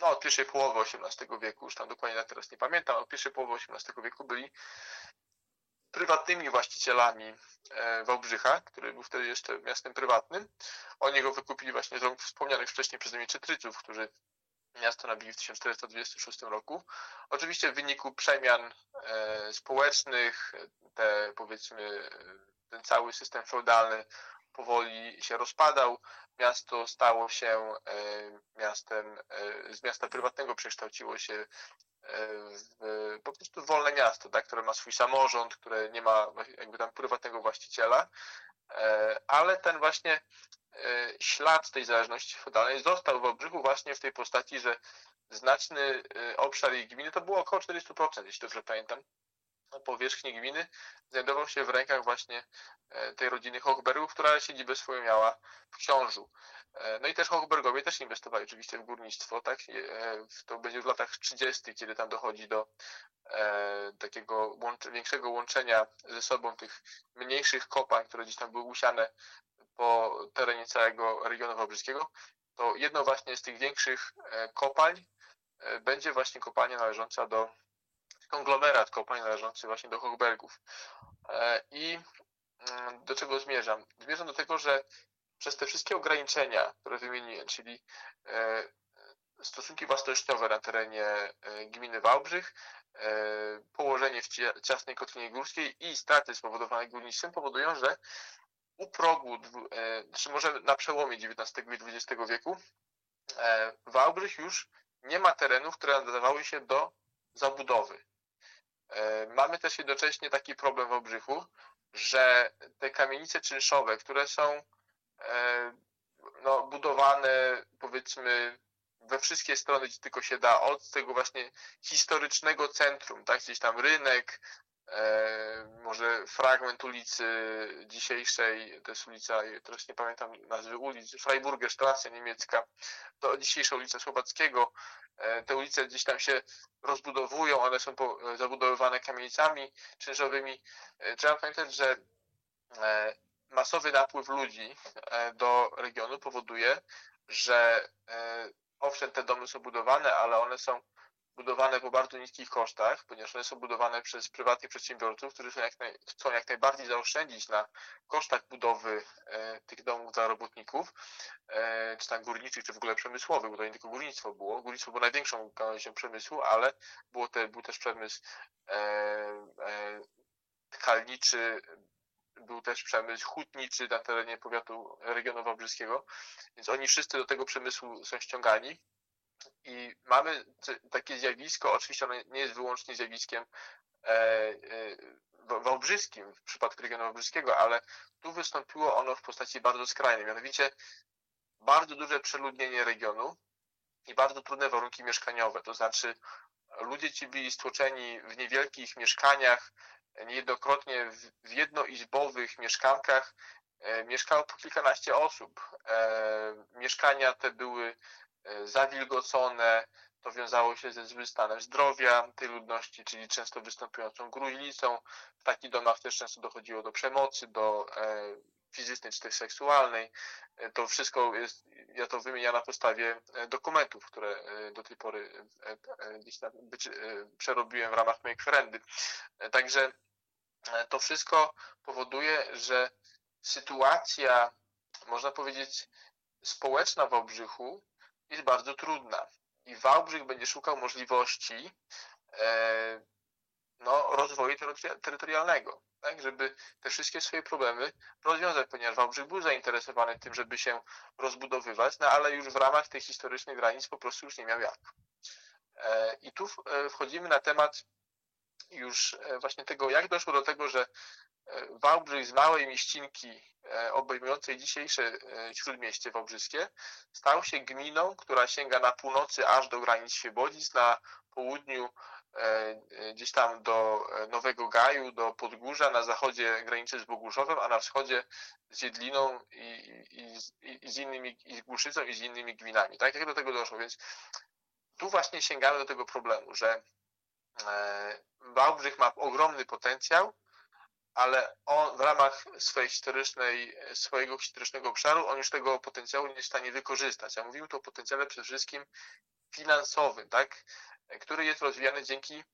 no, od pierwszej połowy XVIII wieku, już tam dokładnie teraz nie pamiętam, od pierwszej połowy XVIII wieku byli prywatnymi właścicielami e, Wałbrzycha, który był wtedy jeszcze miastem prywatnym. Oni go wykupili właśnie z wspomnianych wcześniej przeze mnie Czytryców, którzy miasto nabili w 1426 roku. Oczywiście w wyniku przemian e, społecznych, te powiedzmy, ten cały system feudalny powoli się rozpadał. Miasto stało się e, miastem, z miasta prywatnego przekształciło się w, po prostu wolne miasto, tak, które ma swój samorząd, które nie ma jakby tam prywatnego właściciela, e, ale ten właśnie e, ślad tej zależności feudalnej został w Wałbrzychu właśnie w tej postaci, że znaczny e, obszar jej gminy to było około 400%, jeśli dobrze pamiętam, powierzchni gminy znajdował się w rękach właśnie tej rodziny Hochbergów, która siedzibę swoją miała w Książu. E, no i też Hochbergowie też inwestowali oczywiście w górnictwo, tak? E, to będzie w latach 30., kiedy tam dochodzi do e, takiego większego łączenia ze sobą tych mniejszych kopań, które gdzieś tam były usiane po terenie całego regionu wałbrzyskiego, to jedno właśnie z tych większych kopań będzie właśnie kopalnia należąca do konglomerat kopań należący właśnie do Hochbergów. I mm, do czego zmierzam? Zmierzam do tego, że przez te wszystkie ograniczenia, które wymieniłem, czyli e, stosunki własnościowe na terenie e, gminy Wałbrzych, e, położenie w ciasnej kotlinie górskiej i straty spowodowane górnictwem powodują, że u progu, czy może na przełomie XIX i XX wieku, Wałbrzych już nie ma terenów, które nadawały się do zabudowy. Mamy też jednocześnie taki problem w Wałbrzychu, że te kamienice czynszowe, które są no, budowane powiedzmy we wszystkie strony, gdzie tylko się da, od tego właśnie historycznego centrum, tak, gdzieś tam rynek, e, może fragment ulicy dzisiejszej, to jest ulica, teraz nie pamiętam nazwy ulic, Freiburger Straße niemiecka, to dzisiejsza ulica Słowackiego, e, te ulice gdzieś tam się rozbudowują, one są zabudowywane kamienicami czynszowymi. E, trzeba pamiętać, że e, masowy napływ ludzi e, do regionu powoduje, że e, owszem, te domy są budowane, ale one są budowane po bardzo niskich kosztach, ponieważ one są budowane przez prywatnych przedsiębiorców, którzy jak naj, chcą jak najbardziej zaoszczędzić na kosztach budowy e, tych domów dla robotników, e, czy tam górniczych, czy w ogóle przemysłowych, bo to nie tylko górnictwo było. Górnictwo było największą gałęzią przemysłu, ale było te, był też przemysł e, e, tkalniczy, był też przemysł hutniczy na terenie powiatu regionu wałbrzyskiego, więc oni wszyscy do tego przemysłu są ściągani. I mamy takie zjawisko, oczywiście ono nie jest wyłącznie zjawiskiem e, e, wałbrzyskim w przypadku regionu wałbrzyskiego, ale tu wystąpiło ono w postaci bardzo skrajnej, mianowicie bardzo duże przeludnienie regionu i bardzo trudne warunki mieszkaniowe, to znaczy ludzie ci byli stłoczeni w niewielkich mieszkaniach, niejednokrotnie w jednoizbowych mieszkankach e, mieszkało po kilkanaście osób. Mieszkania te były zawilgocone, to wiązało się ze złym stanem zdrowia tej ludności, czyli często występującą gruźlicą. W takich domach też często dochodziło do przemocy, do fizycznej czy też seksualnej. To wszystko jest, ja to wymieniam na podstawie dokumentów, które do tej pory przerobiłem w ramach mojej kwerendy. Także E, to wszystko powoduje, że sytuacja, można powiedzieć, społeczna w Wałbrzychu jest bardzo trudna. I Wałbrzych będzie szukał możliwości e, no, rozwoju terytorialnego, tak, żeby te wszystkie swoje problemy rozwiązać, ponieważ Wałbrzych był zainteresowany tym, żeby się rozbudowywać, no ale już w ramach tych historycznych granic po prostu już nie miał jak. E, I tu wchodzimy na temat już e, właśnie tego, jak doszło do tego, że e, Wałbrzych z małej mieścinki e, obejmującej dzisiejsze śródmieście wałbrzyskie stał się gminą, która sięga na północy aż do granic Świebodzic, na południu gdzieś tam do Nowego Gaju, do Podgórza, na zachodzie graniczy z Boguszowem, a na wschodzie z Jedliną i, i, i z innymi, i z Głuszycą i z innymi gminami. Tak jak do tego doszło, więc tu właśnie sięgamy do tego problemu, że Wałbrzych ma ogromny potencjał, ale on w ramach swojej historycznej, swojego historycznego obszaru on już tego potencjału nie jest w stanie wykorzystać. A mówimy tu o potencjale przede wszystkim finansowym, tak, który jest rozwijany dzięki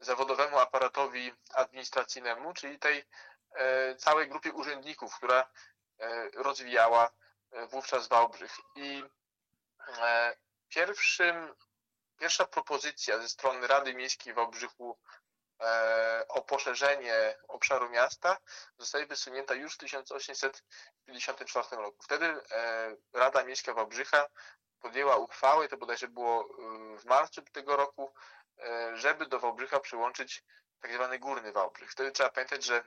zawodowemu aparatowi administracyjnemu, czyli tej e, całej grupie urzędników, która e, rozwijała e, wówczas Wałbrzych. I pierwszym, pierwsza propozycja ze strony Rady Miejskiej w Wałbrzychu o poszerzenie obszaru miasta zostaje wysunięta już w 1854 roku. Wtedy e, Rada Miejska Wałbrzycha podjęła uchwałę, to bodajże było e, w marcu tego roku, żeby do Wałbrzycha przyłączyć tak zwany Górny Wałbrzych. Wtedy trzeba pamiętać, że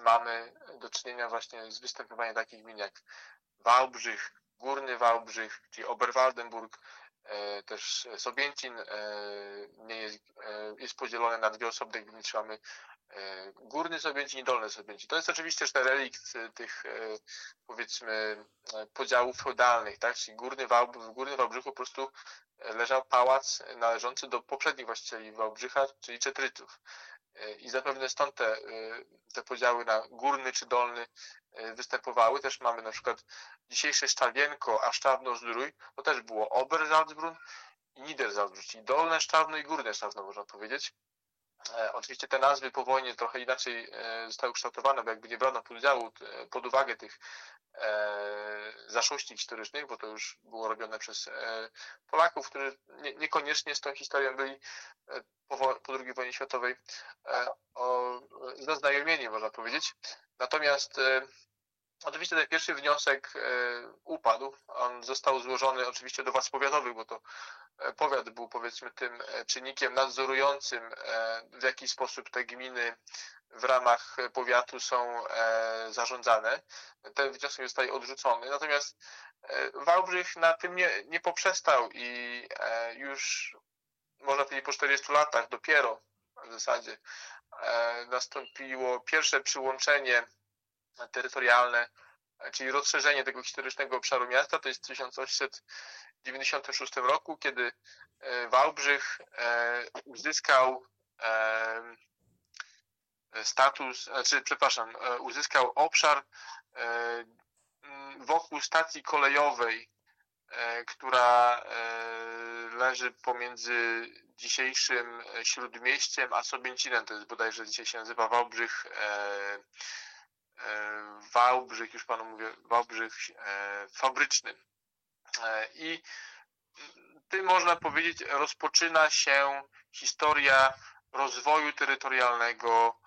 mamy do czynienia właśnie z występowaniem takich gmin jak Wałbrzych, Górny Wałbrzych, czyli Oberwaldenburg, E, też Sobięcin e, nie jest, e, jest podzielone na dwie osobne gminy, mamy Górny Sobięcin i Dolny Sobięcin. To jest oczywiście ten relikt tych powiedzmy podziałów feudalnych, tak? Czyli Górny Wałb, w Górnym Wałbrzychu po prostu leżał pałac należący do poprzednich właścicieli Wałbrzycha, czyli Czetryców. I zapewne stąd te, te podziały na górny czy dolny występowały. Też mamy na przykład dzisiejsze Szczawienko, a Szczawno-Zdrój, to też było Obersalzbrunn i Niedersalzbrunn, czyli dolne Szczawno i górne Szczawno, można powiedzieć. E, oczywiście te nazwy po wojnie trochę inaczej e, zostały kształtowane, bo jakby nie brano pod, udziału, e, pod uwagę tych zaszłości historycznych, bo to już było robione przez Polaków, którzy nie, niekoniecznie z tą historią byli po, II wojnie światowej zaznajomieni, można powiedzieć. Natomiast Oczywiście ten pierwszy wniosek upadł. On został złożony oczywiście do władz powiatowych, bo to E, powiat był powiedzmy tym e, czynnikiem nadzorującym, e, w jaki sposób te gminy w ramach powiatu są zarządzane. Ten wniosek zostaje odrzucony. Natomiast Wałbrzych na tym nie, nie poprzestał i już można powiedzieć po 40 latach dopiero w zasadzie nastąpiło pierwsze przyłączenie terytorialne, czyli rozszerzenie tego historycznego obszaru miasta, to jest 1800 96 roku, kiedy e, Wałbrzych e, uzyskał e, status, znaczy, przepraszam, uzyskał obszar wokół stacji kolejowej, która leży pomiędzy dzisiejszym Śródmieściem a Sobięcinem. To jest bodajże dzisiaj się nazywa Wałbrzych. Wałbrzych, już panu mówię, Wałbrzych fabryczny. E, I tym można powiedzieć rozpoczyna się historia rozwoju terytorialnego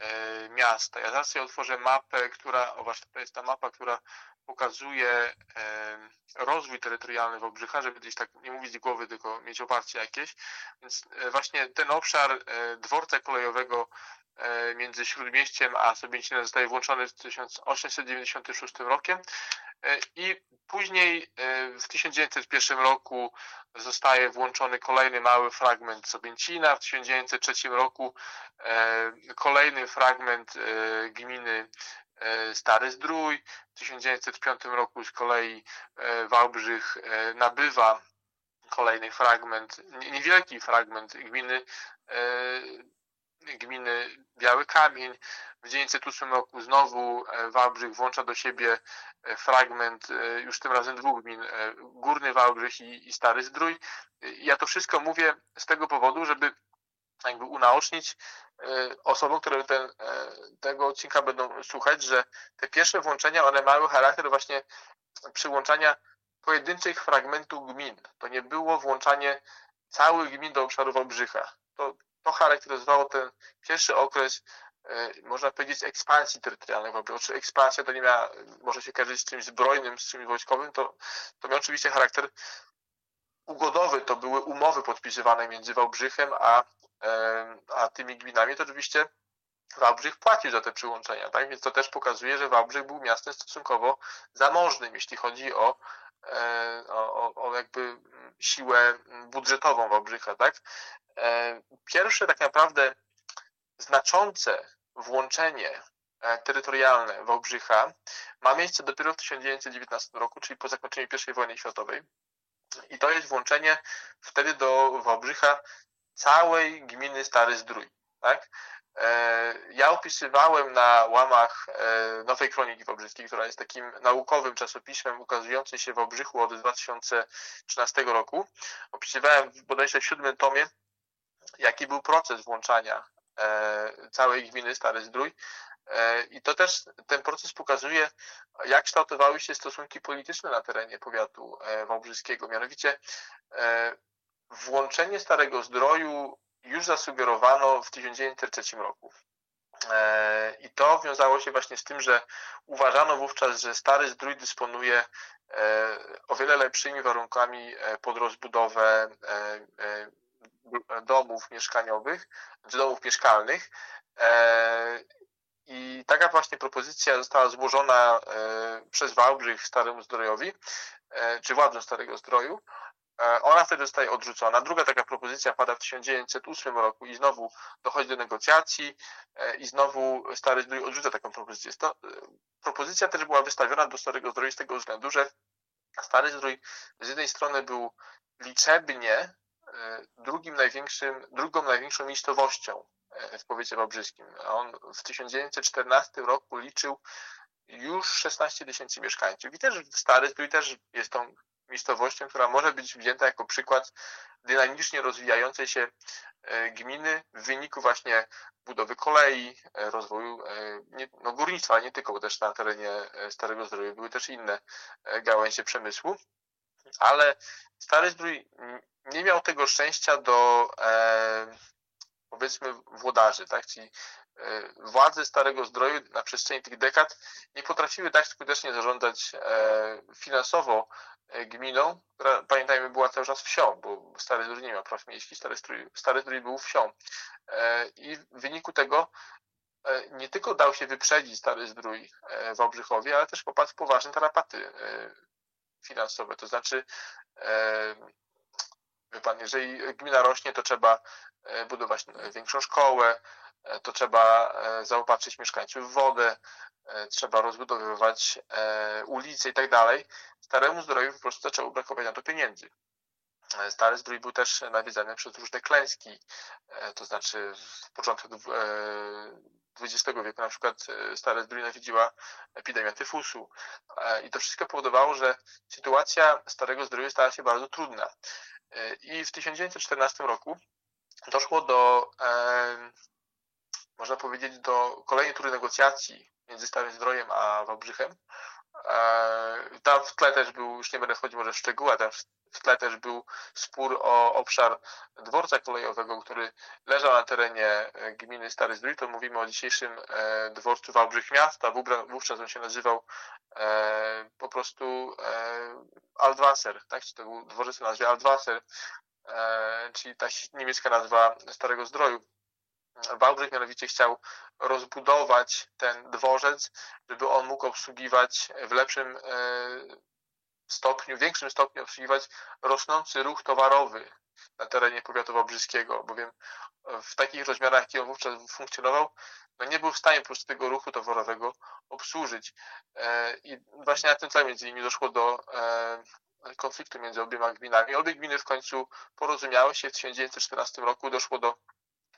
e, miasta. Ja zaraz sobie otworzę mapę, która, o właśnie to jest ta mapa, która pokazuje rozwój terytorialny Wałbrzycha, żeby gdzieś tak nie mówić z głowy, tylko mieć oparcie jakieś. Więc e, właśnie ten obszar e, dworca kolejowego e, między Śródmieściem a Sobięcinem zostaje włączony w 1896 rokiem i później w 1901 roku zostaje włączony kolejny mały fragment Sobięcina, w 1903 roku kolejny fragment gminy E, Stary Zdrój. W 1905 roku z kolei e, Wałbrzych e, nabywa kolejny fragment, niewielki fragment gminy, gminy Biały Kamień. W 1908 roku znowu Wałbrzych włącza do siebie fragment już tym razem dwóch gmin, Górny Wałbrzych i, i Stary Zdrój. Ja to wszystko mówię z tego powodu, żeby jakby unaocznić e, osobom, które ten, e, tego odcinka będą słuchać, że te pierwsze włączenia, one mają charakter właśnie przyłączania pojedynczych fragmentów gmin. To nie było włączanie całych gmin do obszaru Wałbrzycha. To, to charakteryzowało ten pierwszy okres, e, można powiedzieć, ekspansji terytorialnej Wałbrzycha. Czy ekspansja to nie miała, może się kojarzyć z czymś zbrojnym, z czymś wojskowym, to, to miał oczywiście charakter ugodowy, to były umowy podpisywane między Wałbrzychem a a tymi gminami to oczywiście Wałbrzych płacił za te przyłączenia, tak? Więc to też pokazuje, że Wałbrzych był miastem stosunkowo zamożnym, jeśli chodzi o, e, o, o jakby siłę budżetową Wałbrzycha, tak? E, pierwsze tak naprawdę znaczące włączenie e, terytorialne Wałbrzycha ma miejsce dopiero w 1919 roku, czyli po zakończeniu I wojny światowej. I to jest włączenie wtedy do Wałbrzycha całej gminy Stary Zdrój. Tak? E, ja opisywałem na łamach e, Nowej Kroniki Wałbrzyskiej, która jest takim naukowym czasopismem ukazującym się w Wałbrzychu od 2013 roku. Opisywałem bodajże w siódmym tomie, jaki był proces włączania e, całej gminy Stary Zdrój. I to też ten proces pokazuje, jak kształtowały się stosunki polityczne na terenie powiatu wałbrzyskiego. Mianowicie włączenie Starego Zdroju już zasugerowano w 1903 roku. E, I to wiązało się właśnie z tym, że uważano wówczas, że Stary Zdrój dysponuje e, o wiele lepszymi warunkami e, pod rozbudowę domów mieszkaniowych, czy domów mieszkalnych. I taka właśnie propozycja została złożona przez Wałbrzych Staremu Zdrojowi, czy władzom Starego Zdroju, ona wtedy zostaje odrzucona. Druga taka propozycja pada w 1908 roku i znowu dochodzi do negocjacji e, i znowu Stary Zdrój odrzuca taką propozycję. To, e, propozycja też była wystawiona do Starego Zdroju z tego względu, że Stary Zdrój z jednej strony był liczebnie drugim największym, drugą największą miejscowością w powiecie wałbrzyskim. On w 1914 roku liczył już 16 tysięcy mieszkańców. I też Stary Zdrój też jest tą miejscowością, która może być wzięta jako przykład dynamicznie rozwijającej się e, gminy w wyniku właśnie budowy kolei, e, rozwoju e, nie, no, górnictwa, nie tylko, bo też na terenie Starego Zdroju były też inne gałęzie przemysłu, ale Stary Zdrój nie miał tego szczęścia do powiedzmy włodarzy, tak? Czyli władze Starego Zdroju na przestrzeni tych dekad nie potrafiły tak skutecznie zarządzać finansowo gminą, która pamiętajmy była cały czas wsią, bo Stary Zdrój nie miał praw miejskich, Stary Zdrój, Stary Zdrój był wsią. I w wyniku tego nie tylko dał się wyprzedzić Stary Zdrój w Obrzychowie, ale też popadł w poważne tarapaty finansowe. To znaczy, wie pan, jeżeli gmina rośnie, to trzeba budować większą szkołę, to trzeba zaopatrzyć mieszkańców w wodę, trzeba rozbudowywać ulice i tak dalej. Staremu zdrowiu po prostu zaczęło brakować na to pieniędzy. Stary zdrój był też nawiedzany przez różne klęski, to znaczy w początku XX wieku na przykład Stare Zdrój nawiedziła epidemia tyfusu i to wszystko powodowało, że sytuacja Starego Zdroju stała się bardzo trudna. I w 1914 roku doszło do, można powiedzieć, do kolejnej tury negocjacji między Starym Zdrojem a Wałbrzychem. Tam w tle też był, już nie będę wchodził może w szczegóły, tam w tle też był spór o obszar dworca kolejowego, który leżał na terenie gminy Stary Zdrój. To mówimy o dzisiejszym dworcu Wałbrzych Miasta. Wówczas on się nazywał po prostu Altwasser, tak? Czy to był dworzec o nazwie Altwasser, czyli ta niemiecka nazwa Starego Zdroju. Wałbrzych mianowicie chciał rozbudować ten dworzec, żeby on mógł obsługiwać w lepszym stopniu, w większym stopniu obsługiwać rosnący ruch towarowy na terenie powiatu wałbrzyskiego, bowiem w takich rozmiarach, jaki on wówczas funkcjonował, no nie był w stanie po prostu tego ruchu towarowego obsłużyć. I właśnie na tym tle między innymi doszło do konfliktu między obiema gminami. Obie gminy w końcu porozumiały się. W 1914 roku doszło do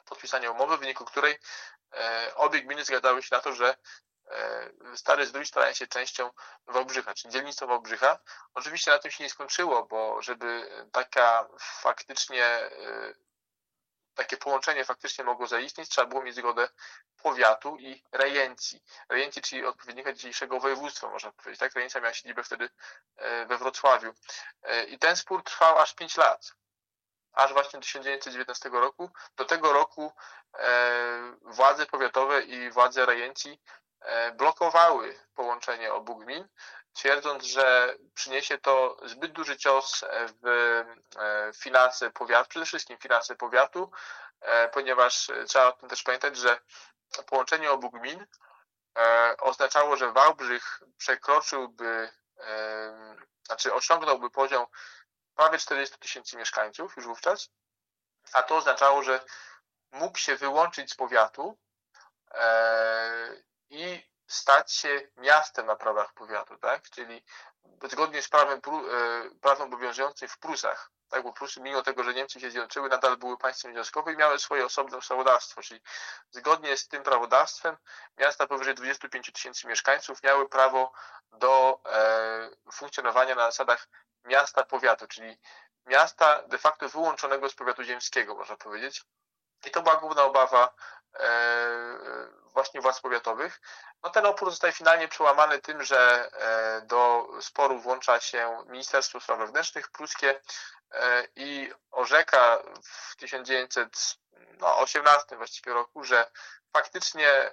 podpisania umowy, w wyniku której obie gminy zgadzały się na to, że Stary Zdrój staje się częścią Wałbrzycha, czyli dzielnictwo Wałbrzycha. Oczywiście na tym się nie skończyło, bo żeby taka faktycznie takie połączenie faktycznie mogło zaistnieć, trzeba było mieć zgodę powiatu i rejencji. Rejencji, czyli odpowiednika dzisiejszego województwa, można powiedzieć. Tak, rejencja miała siedzibę wtedy we Wrocławiu. I ten spór trwał aż 5 lat. Aż właśnie do 1919 roku. Do tego roku władze powiatowe i władze rejencji blokowały połączenie obu gmin, twierdząc, że przyniesie to zbyt duży cios w finanse powiatu, przede wszystkim finanse powiatu, ponieważ trzeba o tym też pamiętać, że połączenie obu gmin oznaczało, że Wałbrzych przekroczyłby, znaczy osiągnąłby poziom prawie 40 tysięcy mieszkańców już wówczas, a to oznaczało, że mógł się wyłączyć z powiatu i stać się miastem na prawach powiatu, tak? Czyli zgodnie z prawem, prawem obowiązującym w Prusach, tak? Bo Prusy, mimo tego, że Niemcy się zjednoczyły, nadal były państwem związkowym i miały swoje osobne ustawodawstwo, czyli zgodnie z tym prawodawstwem miasta powyżej 25 tysięcy mieszkańców miały prawo do e, funkcjonowania na zasadach miasta powiatu, czyli miasta de facto wyłączonego z powiatu ziemskiego, można powiedzieć. I to była główna obawa właśnie władz powiatowych. No ten opór zostaje finalnie przełamany tym, że do sporu włącza się Ministerstwo Spraw Wewnętrznych pruskie i orzeka w 1918 właściwie roku, że faktycznie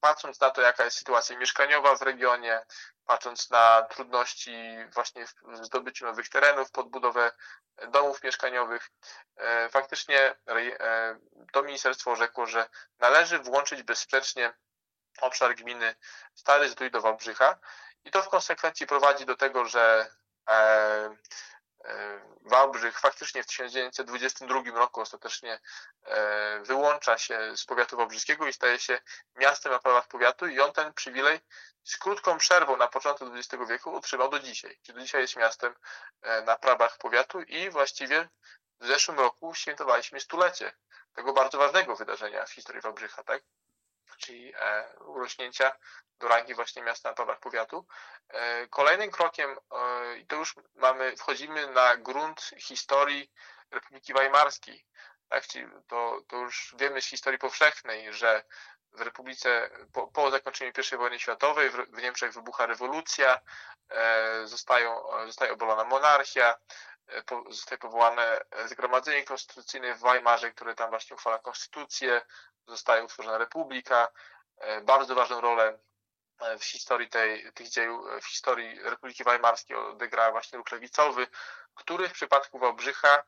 patrząc na to, jaka jest sytuacja mieszkaniowa w regionie, patrząc na trudności właśnie w zdobyciu nowych terenów, podbudowę domów mieszkaniowych, faktycznie to ministerstwo orzekło, że należy włączyć bezsprzecznie obszar gminy Stary Zdrój do Wałbrzycha i to w konsekwencji prowadzi do tego, że Wałbrzych faktycznie w 1922 roku ostatecznie wyłącza się z powiatu wałbrzyskiego i staje się miastem na prawach powiatu i on ten przywilej z krótką przerwą na początku XX wieku utrzymał do dzisiaj. Czyli do dzisiaj jest miastem na prawach powiatu i właściwie w zeszłym roku świętowaliśmy stulecie tego bardzo ważnego wydarzenia w historii Wałbrzycha, tak? Czyli e, urośnięcia do rangi właśnie miasta na prawach powiatu. E, kolejnym krokiem, e, i to już mamy, wchodzimy na grunt historii Republiki Weimarskiej. Tak, czyli to, to już wiemy z historii powszechnej, że w Republice po, po zakończeniu I wojny światowej w, w Niemczech wybucha rewolucja, e, zostają, zostaje obalona monarchia, zostaje powołane Zgromadzenie Konstytucyjne w Weimarze, które tam właśnie uchwala konstytucję, zostaje utworzona republika. Bardzo ważną rolę w historii tej, tych dziejów, w historii Republiki Weimarskiej odegrał właśnie ruch lewicowy, który w przypadku Wałbrzycha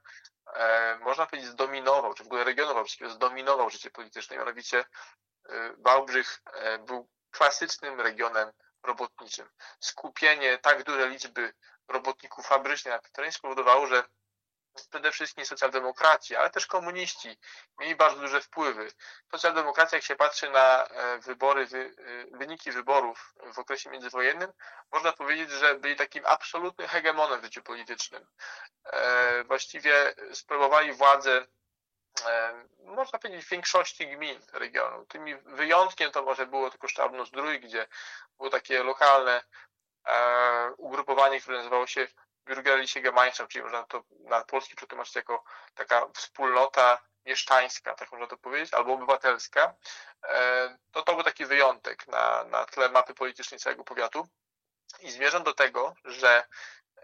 e, można powiedzieć zdominował, czy w ogóle regionu wałbrzyskiego zdominował życie polityczne. Mianowicie e, Wałbrzych e, był klasycznym regionem robotniczym. Skupienie tak dużej liczby robotników fabrycznych na tym terenie spowodowało, że przede wszystkim socjaldemokraci, ale też komuniści mieli bardzo duże wpływy. Socjaldemokracja, jak się patrzy na e, wybory, wy, e, wyniki wyborów w okresie międzywojennym, można powiedzieć, że byli takim absolutnym hegemonem w życiu politycznym. E, właściwie sprawowali władzę można powiedzieć, w większości gmin regionu. Tym wyjątkiem to może było tylko Sztabno-Zdrój, gdzie było takie lokalne ugrupowanie, które nazywało się Bürgerliche Gemeinschaft, czyli można to na polski przetłumaczyć jako taka wspólnota mieszczańska, tak można to powiedzieć, albo obywatelska, e, to to był taki wyjątek na, na tle mapy politycznej całego powiatu. I zmierzam do tego, że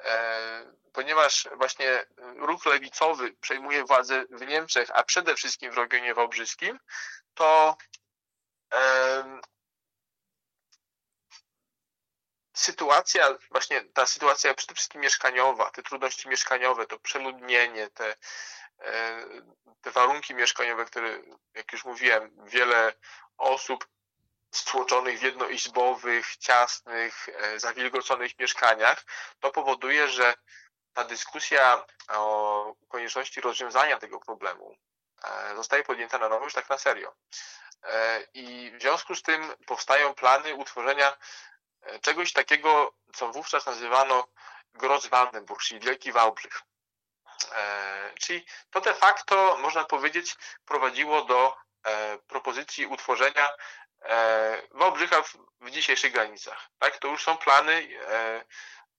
e, ponieważ właśnie ruch lewicowy przejmuje władzę w Niemczech, a przede wszystkim w regionie wałbrzyskim, to e, sytuacja, właśnie ta sytuacja przede wszystkim mieszkaniowa, te trudności mieszkaniowe, to przeludnienie, te, e, te warunki mieszkaniowe, które, jak już mówiłem, wiele osób stłoczonych w jednoizbowych, ciasnych, e, zawilgoconych mieszkaniach, to powoduje, że ta dyskusja o konieczności rozwiązania tego problemu e, zostaje podjęta na nowo już tak na serio. I w związku z tym powstają plany utworzenia czegoś takiego, co wówczas nazywano Grosswaldenburg, czyli Wielki Wałbrzych. E, czyli to de facto, można powiedzieć, prowadziło do e, propozycji utworzenia e, Wałbrzycha w dzisiejszych granicach. Tak? To już są plany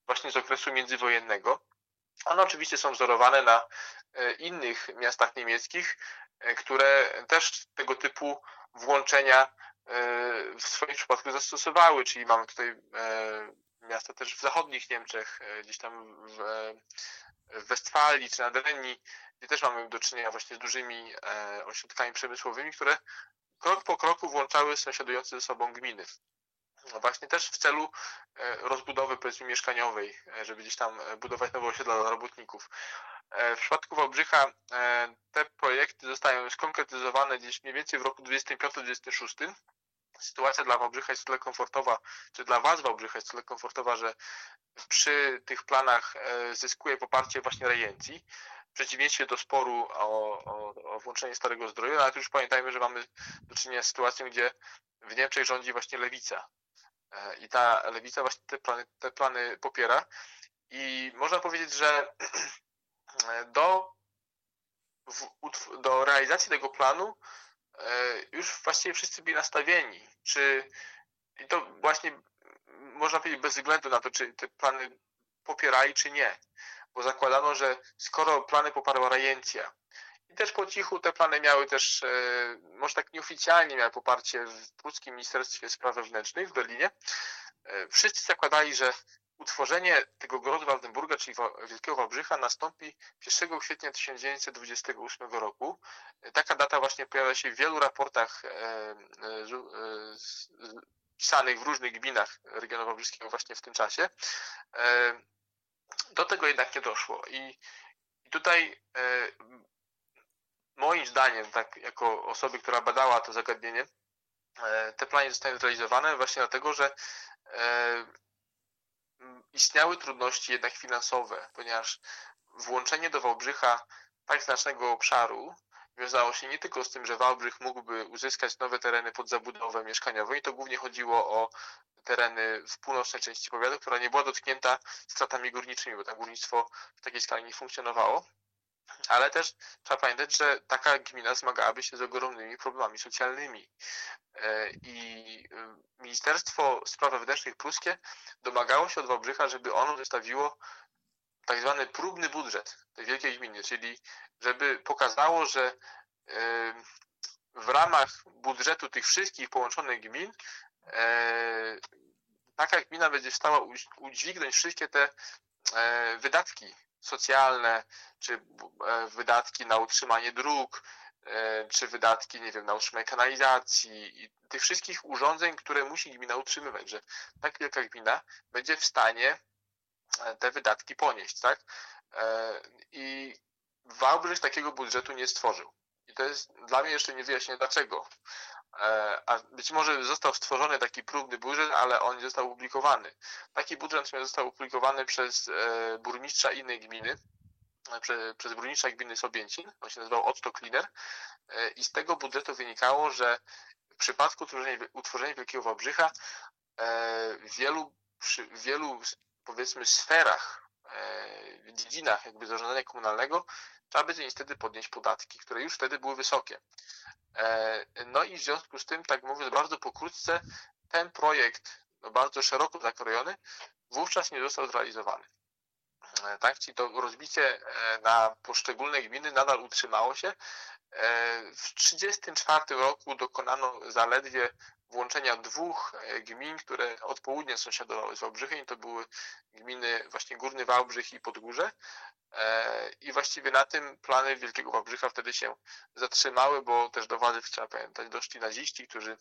właśnie z okresu międzywojennego. One oczywiście są wzorowane na innych miastach niemieckich, które też tego typu włączenia E, w swoim przypadku zastosowały, czyli mamy tutaj e, miasta też w zachodnich Niemczech, e, gdzieś tam w, w Westfalii czy na Drenii, gdzie też mamy do czynienia właśnie z dużymi ośrodkami przemysłowymi, które krok po kroku włączały sąsiadujące ze sobą gminy. No właśnie też w celu rozbudowy powiedzmy mieszkaniowej, żeby gdzieś tam budować nowe osiedla dla robotników. W przypadku Wałbrzycha te projekty zostają skonkretyzowane gdzieś mniej więcej w roku 25-26 sytuacja dla Wałbrzycha jest tyle komfortowa, czy dla Was Wałbrzycha jest tyle komfortowa, że przy tych planach e, zyskuje poparcie właśnie rejencji, w przeciwieństwie do sporu o, o, o włączenie Starego Zdroju, ale już pamiętajmy, że mamy do czynienia z sytuacją, gdzie w Niemczech rządzi właśnie lewica. E, I ta lewica właśnie te plany, te plany popiera. I można powiedzieć, że do, do realizacji tego planu E, już właściwie wszyscy byli nastawieni. Czy i to właśnie można powiedzieć bez względu na to, czy te plany popierali, czy nie. Bo zakładano, że skoro plany poparła rejencja i też po cichu te plany miały też, e, może tak nieoficjalnie miały poparcie w Pruskim Ministerstwie Spraw Wewnętrznych w Berlinie, e, wszyscy zakładali, że Utworzenie tego grodu Waldenburga, czyli Wielkiego Wałbrzycha, nastąpi 1 kwietnia 1928 roku. Taka data właśnie pojawia się w wielu raportach e, e, pisanych w różnych gminach regionu wałbrzyskiego właśnie w tym czasie. E, do tego jednak nie doszło. I tutaj moim zdaniem, tak jako osoby, która badała to zagadnienie, te plany zostały zrealizowane właśnie dlatego, że istniały trudności jednak finansowe, ponieważ włączenie do Wałbrzycha tak znacznego obszaru wiązało się nie tylko z tym, że Wałbrzych mógłby uzyskać nowe tereny pod zabudowę mieszkaniową i to głównie chodziło o tereny w północnej części powiatu, która nie była dotknięta stratami górniczymi, bo tam górnictwo w takiej skali nie funkcjonowało. Ale też trzeba pamiętać, że taka gmina zmagałaby się z ogromnymi problemami socjalnymi. E, I e, Ministerstwo Spraw Wewnętrznych pruskie domagało się od Wałbrzycha, żeby ono wystawiło tak zwany próbny budżet tej wielkiej gminy, czyli żeby pokazało, że w ramach budżetu tych wszystkich połączonych gmin taka gmina będzie w stała udźwignąć wszystkie te wydatki socjalne, czy wydatki na utrzymanie dróg, czy wydatki, nie wiem, na utrzymanie kanalizacji i tych wszystkich urządzeń, które musi gmina utrzymywać, że tak wielka gmina będzie w stanie te wydatki ponieść, tak? I Wałbrzych takiego budżetu nie stworzył. I to jest dla mnie jeszcze nie wyjaśnienie dlaczego. E, a być może został stworzony taki próbny budżet, ale on nie został opublikowany. Taki budżet został opublikowany przez e, burmistrza innej gminy, e, przez burmistrza gminy Sobięcin, on się nazywał Otto Kliner i z tego budżetu wynikało, że w przypadku utworzenia, utworzenia Wielkiego Wałbrzycha wielu, wielu powiedzmy sferach, w dziedzinach jakby zarządzania komunalnego trzeba będzie niestety podnieść podatki, które już wtedy były wysokie. E, no i w związku z tym, tak mówiąc bardzo pokrótce, ten projekt, no bardzo szeroko zakrojony, wówczas nie został zrealizowany. E, tak, czyli to rozbicie e, na poszczególne gminy nadal utrzymało się. W 1934 roku dokonano zaledwie włączenia dwóch gmin, które od południa sąsiadowały z Wałbrzychem to były gminy właśnie Górny Wałbrzych i Podgórze. I właściwie na tym plany Wielkiego Wałbrzycha wtedy się zatrzymały, bo też do władzy, trzeba pamiętać, doszli naziści, którzy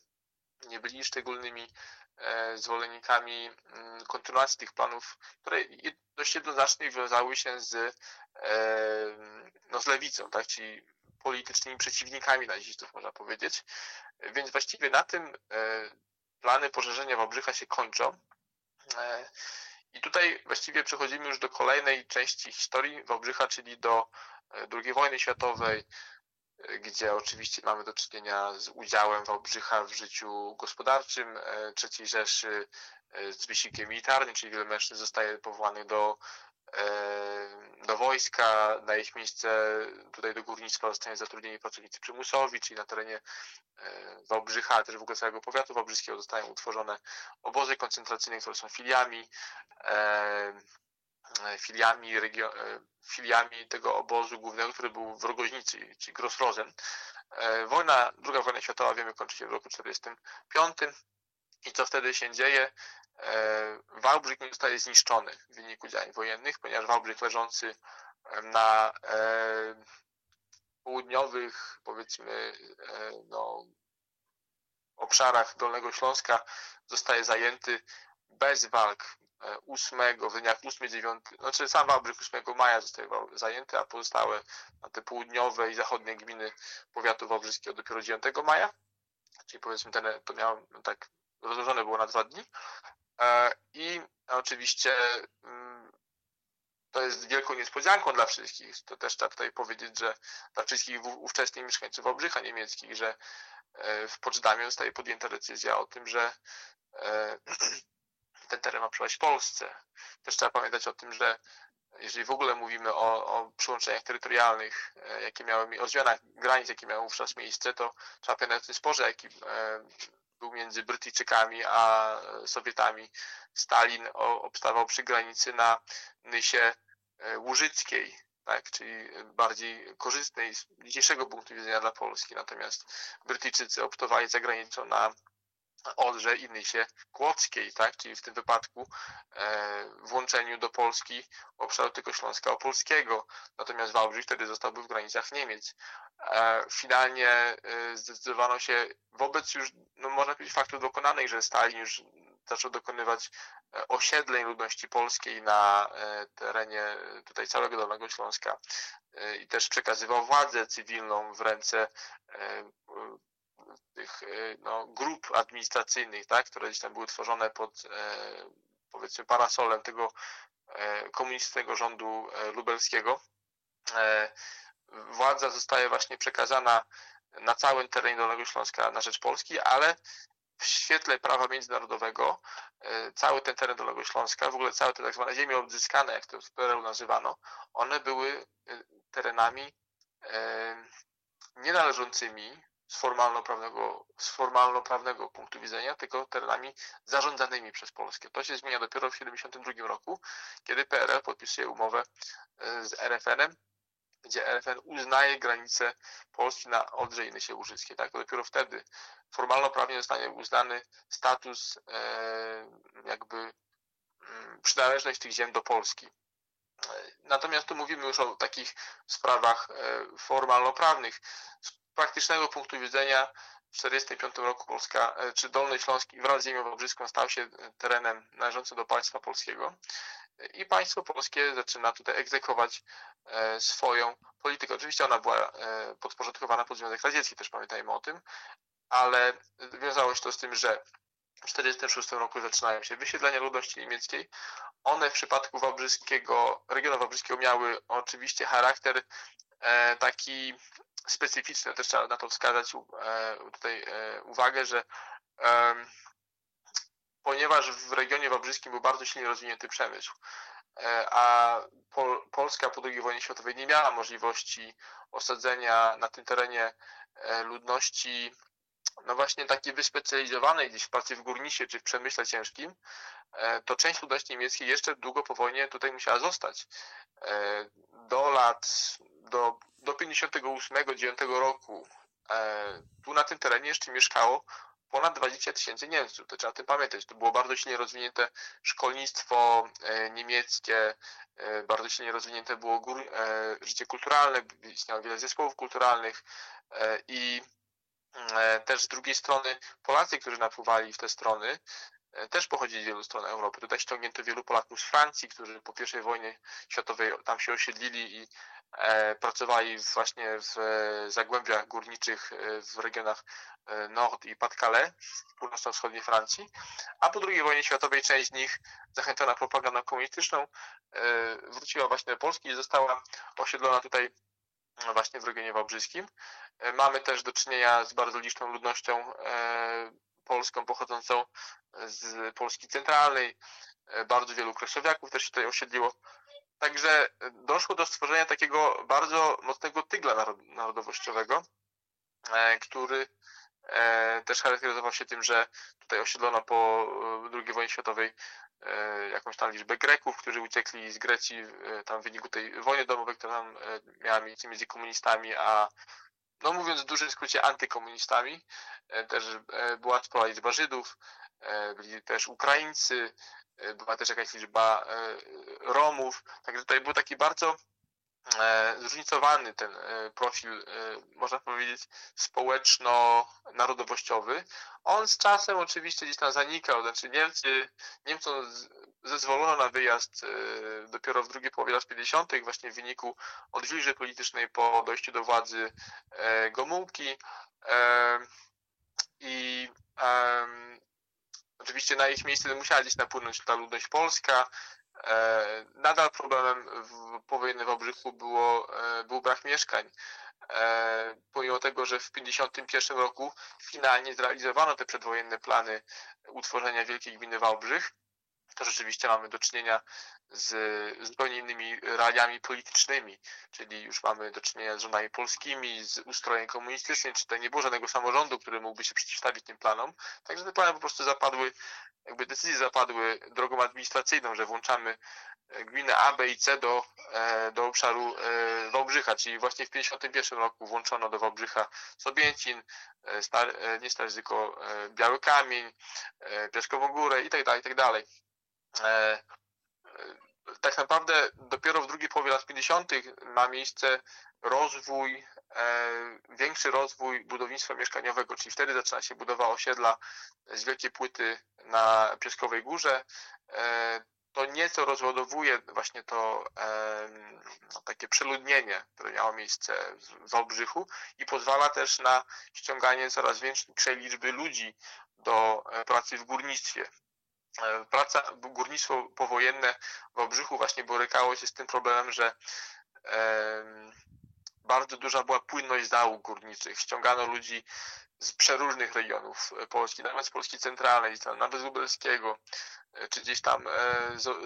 nie byli szczególnymi e, zwolennikami mm, kontynuacji tych planów, które dość jednoznacznie wiązały się z, e, no, z lewicą, tak, czyli politycznymi przeciwnikami nazistów, można powiedzieć. Więc właściwie na tym e, plany poszerzenia Wałbrzycha się kończą. I tutaj właściwie przechodzimy już do kolejnej części historii Wałbrzycha, czyli do II wojny światowej, gdzie oczywiście mamy do czynienia z udziałem Wałbrzycha w życiu gospodarczym e, III Rzeszy, e, z wysiłkiem militarnym, czyli wiele mężczyzn zostaje powołanych do, e, do wojska, na ich miejsce tutaj do górnictwa zostanie zatrudnieni pracownicy przymusowi, czyli na terenie Wałbrzycha, ale też w ogóle całego powiatu wałbrzyskiego zostają utworzone obozy koncentracyjne, które są filiami E, filiami, regio, e, filiami tego obozu głównego, który był w Rogoźnicy, czyli Grossrosen. E, wojna, druga wojna światowa, wiemy, kończy się w roku 1945 i co wtedy się dzieje? Wałbrzych nie zostaje zniszczony w wyniku działań wojennych, ponieważ Wałbrzych leżący na południowych, powiedzmy, no, obszarach Dolnego Śląska zostaje zajęty bez walk 8, w dniach 8-9, znaczy sam Wałbrzych 8 maja zostaje zajęty, a pozostałe te południowe i zachodnie gminy powiatu wałbrzyskiego dopiero 9 maja, czyli powiedzmy ten, to miało tak rozłożone było na dwa dni e, i oczywiście mm, to jest wielką niespodzianką dla wszystkich. To też trzeba tutaj powiedzieć, że dla wszystkich ówczesnych mieszkańców Wałbrzycha niemieckich, że e, w Poczdamie zostaje podjęta decyzja o tym, że e, ten teren ma przypaść Polsce. Też trzeba pamiętać o tym, że jeżeli w ogóle mówimy o, o przyłączeniach terytorialnych, jakie miały, o zmianach granic, jakie miały wówczas miejsce, to trzeba pamiętać o tym sporze, jaki był między Brytyjczykami a Sowietami. Stalin obstawał przy granicy na Nysie e, Łużyckiej, tak, czyli bardziej korzystnej z dzisiejszego punktu widzenia dla Polski. Natomiast Brytyjczycy optowali za granicą na Odrze i Nysie Kłodzkiej, tak? czyli w tym wypadku e, włączeniu do Polski obszaru tylko Śląska Opolskiego, natomiast Wałbrzych wtedy zostałby w granicach Niemiec. E, finalnie e, zdecydowano się wobec już, no można powiedzieć, faktów dokonanych, że Stalin już zaczął dokonywać e, osiedleń ludności polskiej na e, terenie tutaj całego Dolnego Śląska e, i też przekazywał władzę cywilną w ręce tych e, no, grup administracyjnych, tak, które gdzieś tam były tworzone pod e, powiedzmy parasolem tego e, komunistycznego rządu lubelskiego. Władza zostaje właśnie przekazana na całym terenie Dolnego Śląska na rzecz Polski, ale w świetle prawa międzynarodowego cały ten teren Dolnego Śląska, w ogóle całe te tak zwane ziemie odzyskane, jak to w PRL nazywano, one były terenami nienależącymi z formalno-prawnego, z formalno-prawnego punktu widzenia, tylko terenami zarządzanymi przez Polskę. To się zmienia dopiero w 1972 roku, kiedy PRL podpisuje umowę e, z RFN-em, gdzie RFN uznaje granice Polski na Odrze i Nysie. Tak? Dopiero wtedy formalno-prawnie zostanie uznany status, e, jakby mm, przynależność tych ziem do Polski. Natomiast tu mówimy już o takich sprawach formalno-prawnych. Praktycznego punktu widzenia w 1945 roku Polska, czy Dolny Śląski wraz z ziemią wałbrzyską stał się terenem należącym do państwa polskiego i państwo polskie zaczyna tutaj egzekwować e, swoją politykę. Oczywiście ona była e, podporządkowana pod Związek Radziecki, też pamiętajmy o tym, ale wiązało się to z tym, że 1946 roku zaczynają się wysiedlenia ludności niemieckiej. One w przypadku Wałbrzyskiego, regionu Wałbrzyskiego miały oczywiście charakter e, taki specyficzny, też trzeba na to wskazać tutaj uwagę, że ponieważ w regionie wałbrzyskim był bardzo silnie rozwinięty przemysł, e, a Pol Polska po II wojnie światowej nie miała możliwości osadzenia na tym terenie e, ludności no właśnie wyspecjalizowanej gdzieś w pracy w górnictwie czy w przemyśle ciężkim, e, to część ludności niemieckiej jeszcze długo po wojnie tutaj musiała zostać. Do lat, do, do 58-9 roku tu na tym terenie jeszcze mieszkało ponad 20 tysięcy Niemców. To trzeba o tym pamiętać. To było bardzo silnie rozwinięte szkolnictwo e, niemieckie, e, bardzo silnie rozwinięte było gór, e, życie kulturalne, istniało wiele zespołów kulturalnych i też z drugiej strony Polacy, którzy napływali w te strony, też pochodzili z wielu stron Europy. Tutaj ściągnięto wielu Polaków z Francji, którzy po I wojnie światowej tam się osiedlili i pracowali właśnie w zagłębiach górniczych w regionach E, Nord i Pas-de-Calais w północno-wschodniej Francji, a po II wojnie światowej część z nich, zachęcona propagandą komunistyczną, e, wróciła właśnie do Polski i została osiedlona tutaj właśnie w regionie wałbrzyskim. E, mamy też do czynienia z bardzo liczną ludnością polską pochodzącą z Polski centralnej. Bardzo wielu kresowiaków też się tutaj osiedliło. Także doszło do stworzenia takiego bardzo mocnego tygla narodowościowego, który E, też charakteryzował się tym, że tutaj osiedlono po e, II wojnie światowej e, jakąś tam liczbę Greków, którzy uciekli z Grecji tam w wyniku tej wojny domowej, która tam miała miejsce między komunistami, a no mówiąc w dużym skrócie antykomunistami. Też była spora liczba Żydów, byli też Ukraińcy, była też jakaś liczba Romów, także tutaj był taki bardzo E, zróżnicowany ten e, profil, e, można powiedzieć, społeczno-narodowościowy. On z czasem oczywiście gdzieś tam zanikał, znaczy Niemcy, Niemcom zezwolono na wyjazd dopiero w drugiej połowie lat 50., właśnie w wyniku odwilży politycznej po dojściu do władzy Gomułki. I oczywiście na ich miejsce musiała gdzieś napłynąć ta ludność polska, E, nadal problemem w powojennym Wałbrzychu było, e, był brak mieszkań. E, pomimo tego, że w 1951 roku finalnie zrealizowano te przedwojenne plany utworzenia Wielkiej Gminy Wałbrzych, to rzeczywiście mamy do czynienia z zupełnie innymi realiami politycznymi, czyli już mamy do czynienia z rządami polskimi, z ustrojem komunistycznym, czy tutaj nie było żadnego samorządu, który mógłby się przeciwstawić tym planom. Także te plany po prostu zapadły, jakby decyzje zapadły drogą administracyjną, że włączamy gminy A, B i C do, e, do obszaru e, Wałbrzycha, czyli właśnie w 1951 roku włączono do Wałbrzycha Sobięcin, e, Star, nie tylko Biały Kamień, Piaskową Górę i tak dalej, i tak. E, e, tak naprawdę dopiero w drugiej połowie lat 50. ma miejsce rozwój, e, większy rozwój budownictwa mieszkaniowego, czyli wtedy zaczyna się budowa osiedla z wielkiej płyty na Pieskowej Górze. To nieco rozładowuje właśnie to no, takie przeludnienie, które miało miejsce w Wałbrzychu i pozwala też na ściąganie coraz większej liczby ludzi do pracy w górnictwie. E, praca, górnictwo powojenne w Obrzychu właśnie borykało się z tym problemem, że bardzo duża była płynność załóg górniczych. Ściągano ludzi z przeróżnych regionów Polski, nawet z Polski centralnej, nawet z Lubelskiego, e, czy gdzieś tam e,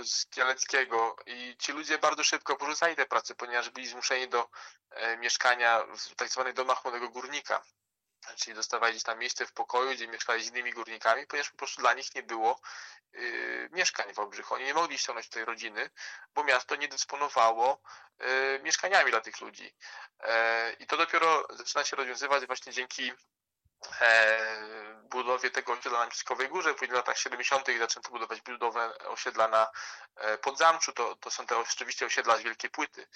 z Kieleckiego i ci ludzie bardzo szybko porzucali te prace, ponieważ byli zmuszeni do mieszkania w tak zwanych domach młodego górnika czyli dostawali tam miejsce w pokoju, gdzie mieszkali z innymi górnikami, ponieważ po prostu dla nich nie było y, mieszkań w Obrzychu. Oni nie mogli ściągnąć tej rodziny, bo miasto nie dysponowało y, mieszkaniami dla tych ludzi. Y, I to dopiero zaczyna się rozwiązywać właśnie dzięki budowie tego osiedla na Miskowej Górze, później w latach 70. zaczęto budować budowę osiedla na Podzamczu, to, to są te oczywiście osiedla z wielkiej płyty.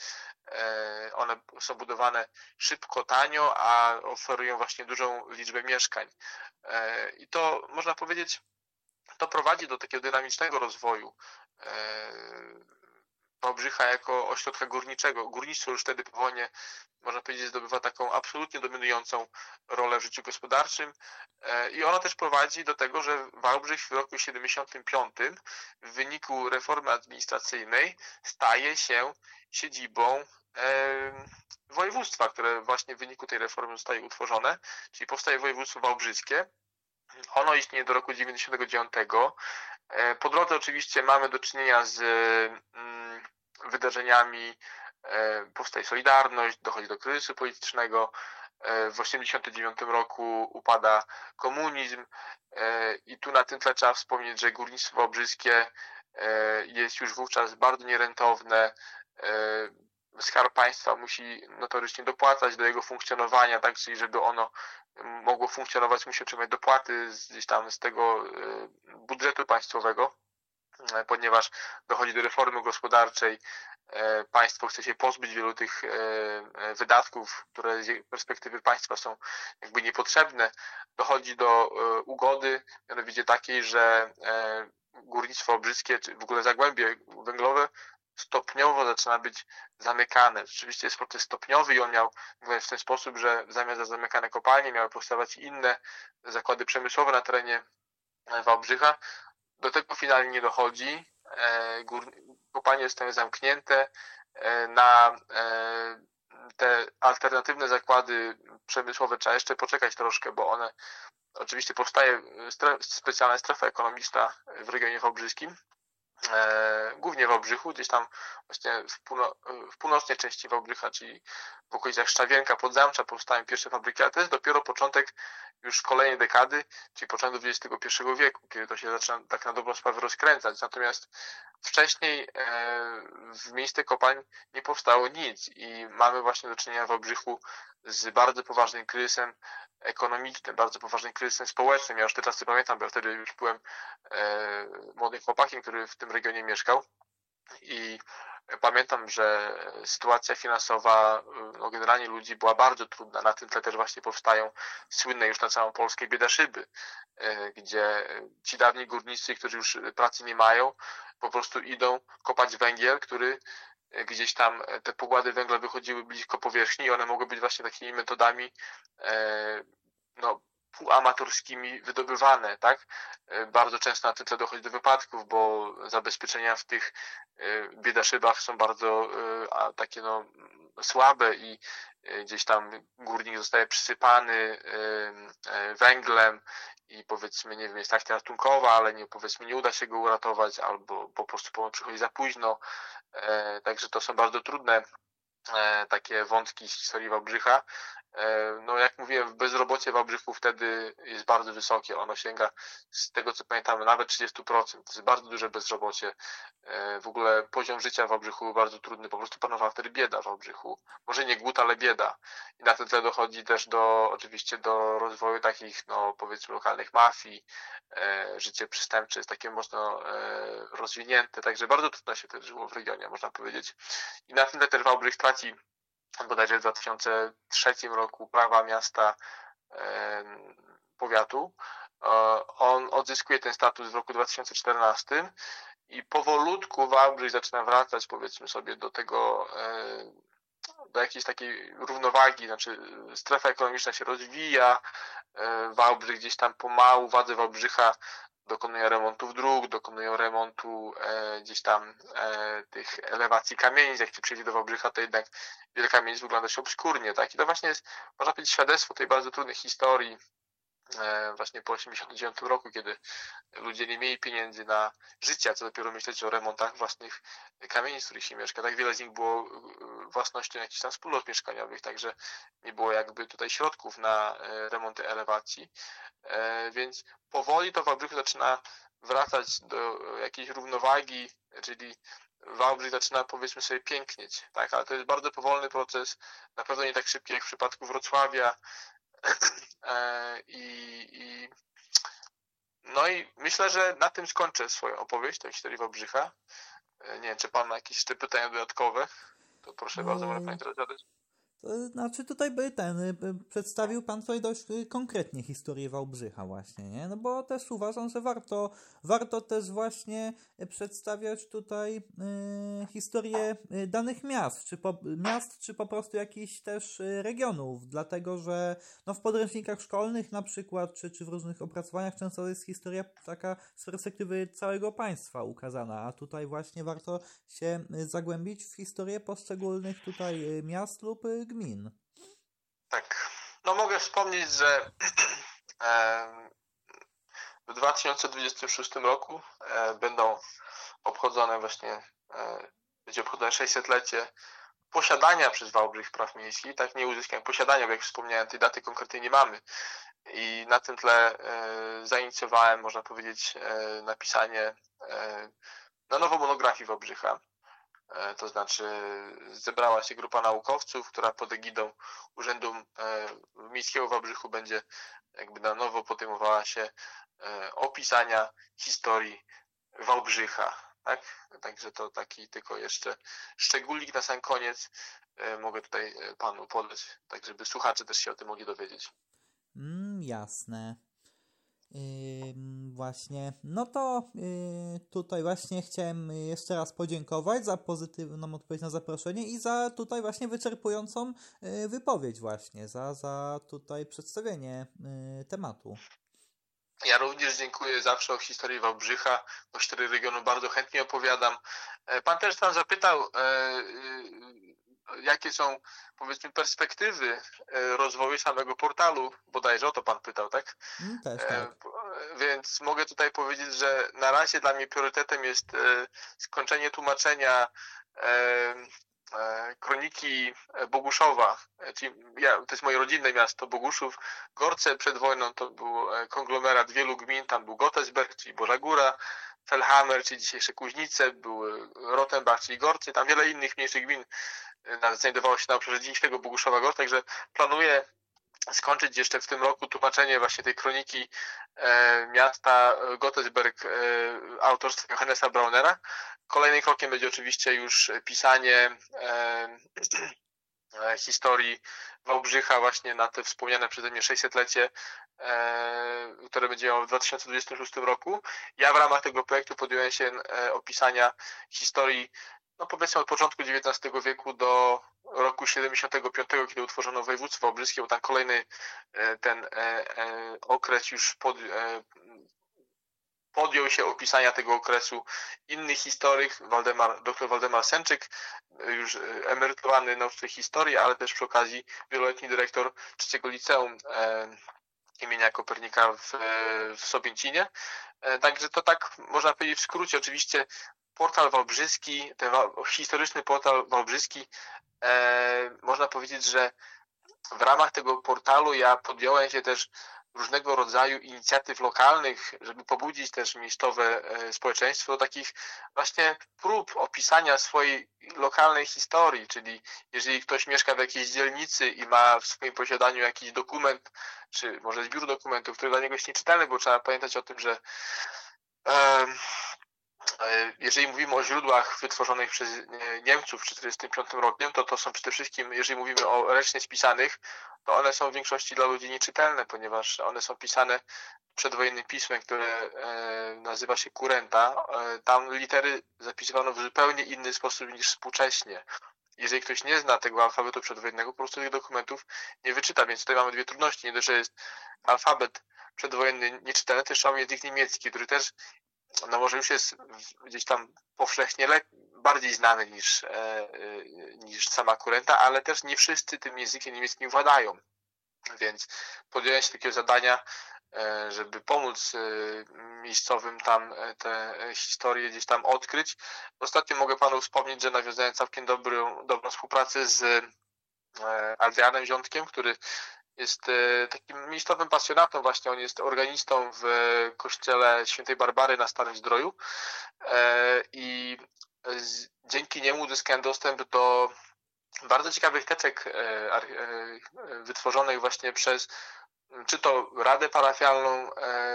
One są budowane szybko, tanio, a oferują właśnie dużą liczbę mieszkań. I to można powiedzieć, to prowadzi do takiego dynamicznego rozwoju Wałbrzycha jako ośrodka górniczego. Górnictwo już wtedy po wojnie, można powiedzieć, zdobywa taką absolutnie dominującą rolę w życiu gospodarczym e, i ona też prowadzi do tego, że Wałbrzych w roku 75 w wyniku reformy administracyjnej staje się siedzibą województwa, które właśnie w wyniku tej reformy zostaje utworzone, czyli powstaje województwo wałbrzyskie. Ono istnieje do roku 99. E, po drodze oczywiście mamy do czynienia z mm, wydarzeniami, e, powstaje Solidarność, dochodzi do kryzysu politycznego, e, w 1989 roku upada komunizm i tu na tym tle trzeba wspomnieć, że górnictwo wałbrzyskie jest już wówczas bardzo nierentowne, Skarb Państwa musi notorycznie dopłacać do jego funkcjonowania, tak, czyli żeby ono mogło funkcjonować, musi otrzymać dopłaty z, gdzieś tam z tego e, budżetu państwowego, e, ponieważ dochodzi do reformy gospodarczej, e, państwo chce się pozbyć wielu tych wydatków, które z perspektywy państwa są jakby niepotrzebne. Dochodzi do ugody, mianowicie takiej, że górnictwo brzyskie, czy w ogóle zagłębie węglowe stopniowo zaczyna być zamykane. Rzeczywiście jest proces stopniowy i on miał w ten sposób, że zamiast za zamykane kopalnie miały powstawać inne zakłady przemysłowe na terenie Wałbrzycha. Do tego finalnie nie dochodzi. E, kopalnie zostają zamknięte. E, na e, te alternatywne zakłady przemysłowe trzeba jeszcze poczekać troszkę, bo one oczywiście powstaje specjalna strefa ekonomiczna w regionie wałbrzyskim, głównie w Obrzychu, gdzieś tam właśnie w, półno, w północnej części Wałbrzycha, czyli w okolicach Szczawienka, Podzamcza powstają pierwsze fabryki, ale to jest dopiero początek już kolejnej dekady, czyli początek XXI wieku, kiedy to się zaczyna tak na dobrą sprawę rozkręcać. Natomiast wcześniej e, w miejsce kopalń nie powstało nic i mamy właśnie do czynienia w Obrzychu z bardzo poważnym kryzysem ekonomicznym, bardzo poważnym kryzysem społecznym. Ja już te czasy pamiętam, bo wtedy już byłem e, młodym chłopakiem, który w tym regionie mieszkał i pamiętam, że sytuacja finansowa no, generalnie ludzi była bardzo trudna. Na tym tle też właśnie powstają słynne już na całą Polskę biedaszyby, e, gdzie ci dawni górnicy, którzy już pracy nie mają, po prostu idą kopać węgiel, który gdzieś tam te pokłady węgla wychodziły blisko powierzchni i one mogły być właśnie takimi metodami e, no, półamatorskimi wydobywane, tak? E, bardzo często na tym tle dochodzi do wypadków, bo zabezpieczenia w tych e, biedaszybach są bardzo takie no słabe i gdzieś tam górnik zostaje przysypany węglem i powiedzmy, nie wiem, jest akcja ratunkowa, ale nie, powiedzmy, nie uda się go uratować, albo po prostu przychodzi za późno. E, także to są bardzo trudne e, takie wątki z historii Wałbrzycha. E, no jak mówiłem, bezrobocie w Wałbrzychu wtedy jest bardzo wysokie. Ono sięga, z tego co pamiętamy, nawet 30%. To jest bardzo duże bezrobocie. E, w ogóle poziom życia w Wałbrzychu był bardzo trudny. Po prostu panowała wtedy bieda w Wałbrzychu. Może nie głód, ale bieda. I na ten tle dochodzi też do, oczywiście do rozwoju takich, no powiedzmy, lokalnych mafii. E, życie przestępcze jest takie mocno rozwinięte. Także bardzo trudno się wtedy żyło w regionie, można powiedzieć. I na tym tle też Wałbrzych traci bodajże w 2003 roku prawa miasta powiatu. On odzyskuje ten status w roku 2014 i powolutku Wałbrzych zaczyna wracać powiedzmy sobie do tego do jakiejś takiej równowagi, znaczy strefa ekonomiczna się rozwija, Wałbrzych gdzieś tam pomału, władze Wałbrzycha dokonują remontów dróg, dokonują remontu e, gdzieś tam e, tych elewacji kamienic. Jak się przyjdzie do Wałbrzycha, to jednak wiele kamienic wygląda się obskurnie, tak? I to właśnie jest, można powiedzieć, świadectwo tej bardzo trudnej historii właśnie po 89 roku, kiedy ludzie nie mieli pieniędzy na życie, a co dopiero myśleć o remontach własnych kamienic, w których się mieszka. Tak wiele z nich było e, własnością jakichś tam wspólnot mieszkaniowych, także nie było jakby tutaj środków na e, remonty elewacji. E, więc powoli to Wałbrzych zaczyna wracać do jakiejś równowagi, czyli Wałbrzych zaczyna powiedzmy sobie pięknieć, tak, ale to jest bardzo powolny proces, na pewno nie tak szybki jak w przypadku Wrocławia, I, i, no i myślę, że na tym skończę swoją opowieść o historii Wałbrzycha. Nie wiem, czy pan ma jakieś jeszcze pytania dodatkowe? To proszę bardzo, może pani teraz zadać. To znaczy tutaj by ten, y, przedstawił pan tutaj dość y, konkretnie historię Wałbrzycha właśnie, nie? No bo też uważam, że warto, warto też właśnie przedstawiać tutaj y, historię y, danych miast, czy po, miast, czy po prostu jakichś też regionów, dlatego że no w podręcznikach szkolnych na przykład, czy, czy w różnych opracowaniach często jest historia taka z perspektywy całego państwa ukazana, a tutaj właśnie warto się zagłębić w historię poszczególnych tutaj miast lub gmin. Tak. No mogę wspomnieć, że w 2026 roku e, będą obchodzone właśnie, e, będzie obchodzone 600-lecie posiadania przez Wałbrzych praw miejskich, tak nie uzyskania posiadania, bo jak wspomniałem, tej daty konkretnie nie mamy. I na tym tle e, zainicjowałem, można powiedzieć, napisanie na nowo monografii Wałbrzycha. E, to znaczy zebrała się grupa naukowców, która pod egidą Urzędu e, Miejskiego w Wałbrzychu będzie jakby na nowo podejmowała się e, opisania historii Wałbrzycha. Tak? Także to taki tylko jeszcze szczególnik na sam koniec mogę tutaj panu podać, tak żeby słuchacze też się o tym mogli dowiedzieć. Mm, jasne. Yy, właśnie, no to yy, tutaj właśnie chciałem jeszcze raz podziękować za pozytywną odpowiedź na zaproszenie i za tutaj właśnie wyczerpującą yy, wypowiedź właśnie, za, za tutaj przedstawienie yy, tematu. Ja również dziękuję zawsze o historii Wałbrzycha, o historii regionu bardzo chętnie opowiadam. E, pan też tam zapytał, e, e, jakie są powiedzmy perspektywy rozwoju samego portalu, bodajże o to pan pytał, tak? Mm, też, tak. Więc mogę tutaj powiedzieć, że na razie dla mnie priorytetem jest skończenie tłumaczenia kroniki Boguszowa, czyli ja, to jest moje rodzinne miasto Boguszów. Gorce przed wojną to był konglomerat wielu gmin, tam był Gottesberg, czyli Boża Góra, Felhammer, czyli dzisiejsze Kuźnice, był Rottenbach, czyli Gorce, tam wiele innych mniejszych gmin znajdowało się na obszarze dzisiejszego Boguszowa Gorce, także planuję skończyć jeszcze w tym roku tłumaczenie właśnie tej kroniki e, miasta Gottesberg e, autorstwa Johannesa Braunera. Kolejnym krokiem będzie oczywiście już pisanie e, e historii Wałbrzycha właśnie na te wspomniane przeze mnie 600-lecie, e, które będzie miało w 2026 roku. Ja w ramach tego projektu podjąłem się e, opisania historii no powiedzmy od początku XIX wieku do roku 75, kiedy utworzono województwo wałbrzyskie, bo tam kolejny e, ten e, e, okres już pod, podjął się opisania tego okresu inny historyk, Waldemar, dr Waldemar Sęczyk, już emerytowany nauczyciel historii, ale też przy okazji wieloletni dyrektor trzeciego liceum imienia Kopernika w, w Sobięcinie. Także to tak można powiedzieć w skrócie. Oczywiście portal wałbrzyski, ten historyczny portal wałbrzyski, e, można powiedzieć, że w ramach tego portalu ja podjąłem się też różnego rodzaju inicjatyw lokalnych, żeby pobudzić też miejscowe e, społeczeństwo do takich właśnie prób opisania swojej lokalnej historii, czyli jeżeli ktoś mieszka w jakiejś dzielnicy i ma w swoim posiadaniu jakiś dokument, czy może zbiór dokumentów, który dla niego jest nieczytelny, bo trzeba pamiętać o tym, że jeżeli mówimy o źródłach wytworzonych przez Niemców w 1945 roku, to to są przede wszystkim, jeżeli mówimy o ręcznie spisanych, to one są w większości dla ludzi nieczytelne, ponieważ one są pisane przedwojennym pismem, które e, nazywa się kurenta. E, tam litery zapisywano w zupełnie inny sposób niż współcześnie. Jeżeli ktoś nie zna tego alfabetu przedwojennego, po prostu tych dokumentów nie wyczyta, więc tutaj mamy dwie trudności. Nie dość, że jest alfabet przedwojenny nieczytelny, też mamy język niemiecki, który też no może już jest gdzieś tam powszechnie bardziej znany niż, e, e, niż sama kurenta, ale też nie wszyscy tym językiem niemieckim władają. Więc podjąłem się takiego zadania, e, żeby pomóc miejscowym tam te historie gdzieś tam odkryć. Ostatnio mogę panu wspomnieć, że nawiązałem całkiem dobrą, dobrą współpracę z Adrianem Ziątkiem, który jest e, takim miejscowym pasjonatą właśnie, on jest organistą w kościele świętej Barbary na Starym Zdroju. E, i dzięki niemu uzyskałem dostęp do bardzo ciekawych teczek wytworzonych właśnie przez czy to Radę Parafialną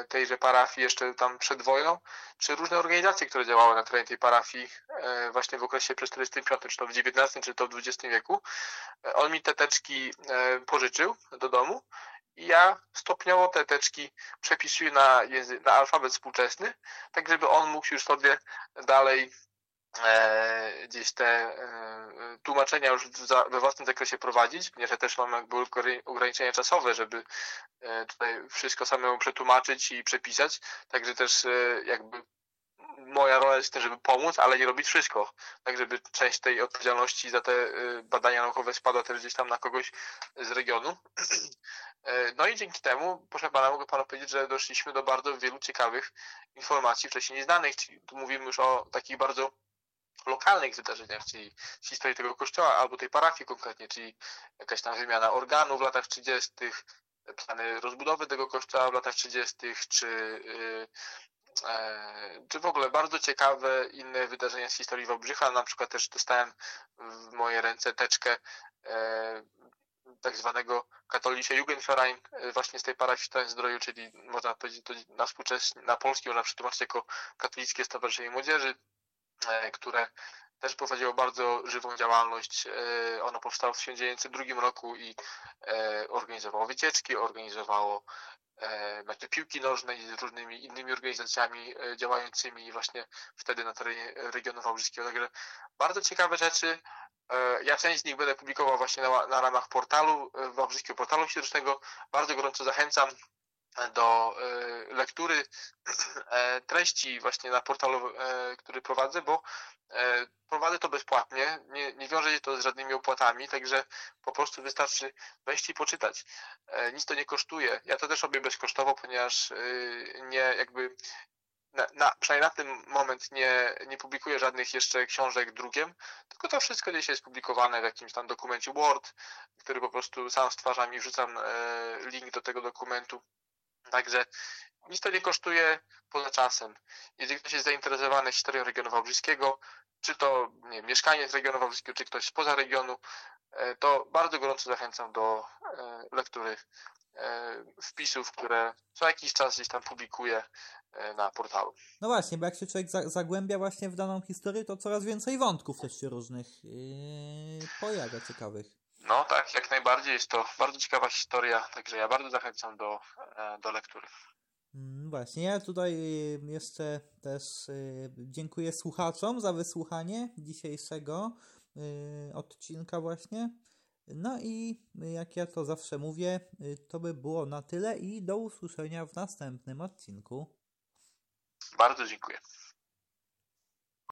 tejże parafii jeszcze tam przed wojną, czy różne organizacje, które działały na terenie tej parafii właśnie w okresie przez 45, czy to w XIX, czy to w XX wieku. On mi te teczki pożyczył do domu i ja stopniowo te teczki przepisuję na, na alfabet współczesny, tak żeby on mógł już sobie dalej e, gdzieś te e, tłumaczenia już we własnym zakresie prowadzić, ponieważ ja też mam jakby ograniczenia czasowe, żeby e, tutaj wszystko samemu przetłumaczyć i przepisać, także też e, jakby moja rola jest też, żeby pomóc, ale nie robić wszystko. Tak, żeby część tej odpowiedzialności za te badania naukowe spadła też gdzieś tam na kogoś z regionu. E, no i dzięki temu, proszę pana, mogę panu powiedzieć, że doszliśmy do bardzo wielu ciekawych informacji wcześniej nieznanych. Czyli tu mówimy już o takich bardzo lokalnych wydarzeniach, czyli historii tego kościoła albo tej parafii konkretnie, czyli jakaś tam wymiana organów w latach 30., plany rozbudowy tego kościoła w latach 30., czy y, E, czy w ogóle bardzo ciekawe inne wydarzenia z historii Wałbrzycha. Na przykład też dostałem w moje ręce teczkę e, tak zwanego katolicie Jugendverein e, właśnie z tej parafii Zdroju, czyli można powiedzieć to na współczesny, na polski można przetłumaczyć jako katolickie stowarzyszenie młodzieży, które też prowadziło bardzo żywą działalność. Ono powstało w 1902 roku i organizowało wycieczki, organizowało E, mecze piłki nożnej z różnymi innymi organizacjami e, działającymi właśnie wtedy na terenie regionu wałbrzyskiego. Także bardzo ciekawe rzeczy. E, ja część z nich będę publikował właśnie na, na ramach portalu, Wałbrzyskiego Portalu Historycznego. Bardzo gorąco zachęcam do lektury treści właśnie na portalu, który prowadzę, bo prowadzę to bezpłatnie, nie, nie wiąże się to z żadnymi opłatami, także po prostu wystarczy wejść i poczytać. Nic to nie kosztuje. Ja to też robię bezkosztowo, ponieważ nie jakby na, na, przynajmniej na ten moment nie, nie publikuję żadnych jeszcze książek drukiem, tylko to wszystko gdzieś jest publikowane w jakimś tam dokumencie Word, który po prostu sam stwarzam i wrzucam link do tego dokumentu. Także nic to nie kosztuje poza czasem. Jeżeli ktoś jest zainteresowany historią regionu wałbrzyskiego, czy to nie, mieszkanie z regionu wałbrzyskiego, czy ktoś spoza regionu, e, to bardzo gorąco zachęcam do e, lektury e, wpisów, które co jakiś czas gdzieś tam publikuję na portalu. No właśnie, bo jak się człowiek zagłębia właśnie w daną historię, to coraz więcej wątków też się różnych yy, pojawia ciekawych. No tak, jak najbardziej jest to bardzo ciekawa historia, także ja bardzo zachęcam do, do lektury. Mm, właśnie, ja tutaj y, jeszcze też y, dziękuję słuchaczom za wysłuchanie dzisiejszego y, odcinka właśnie. No i jak ja to zawsze mówię, to by było na tyle i do usłyszenia w następnym odcinku. Bardzo dziękuję.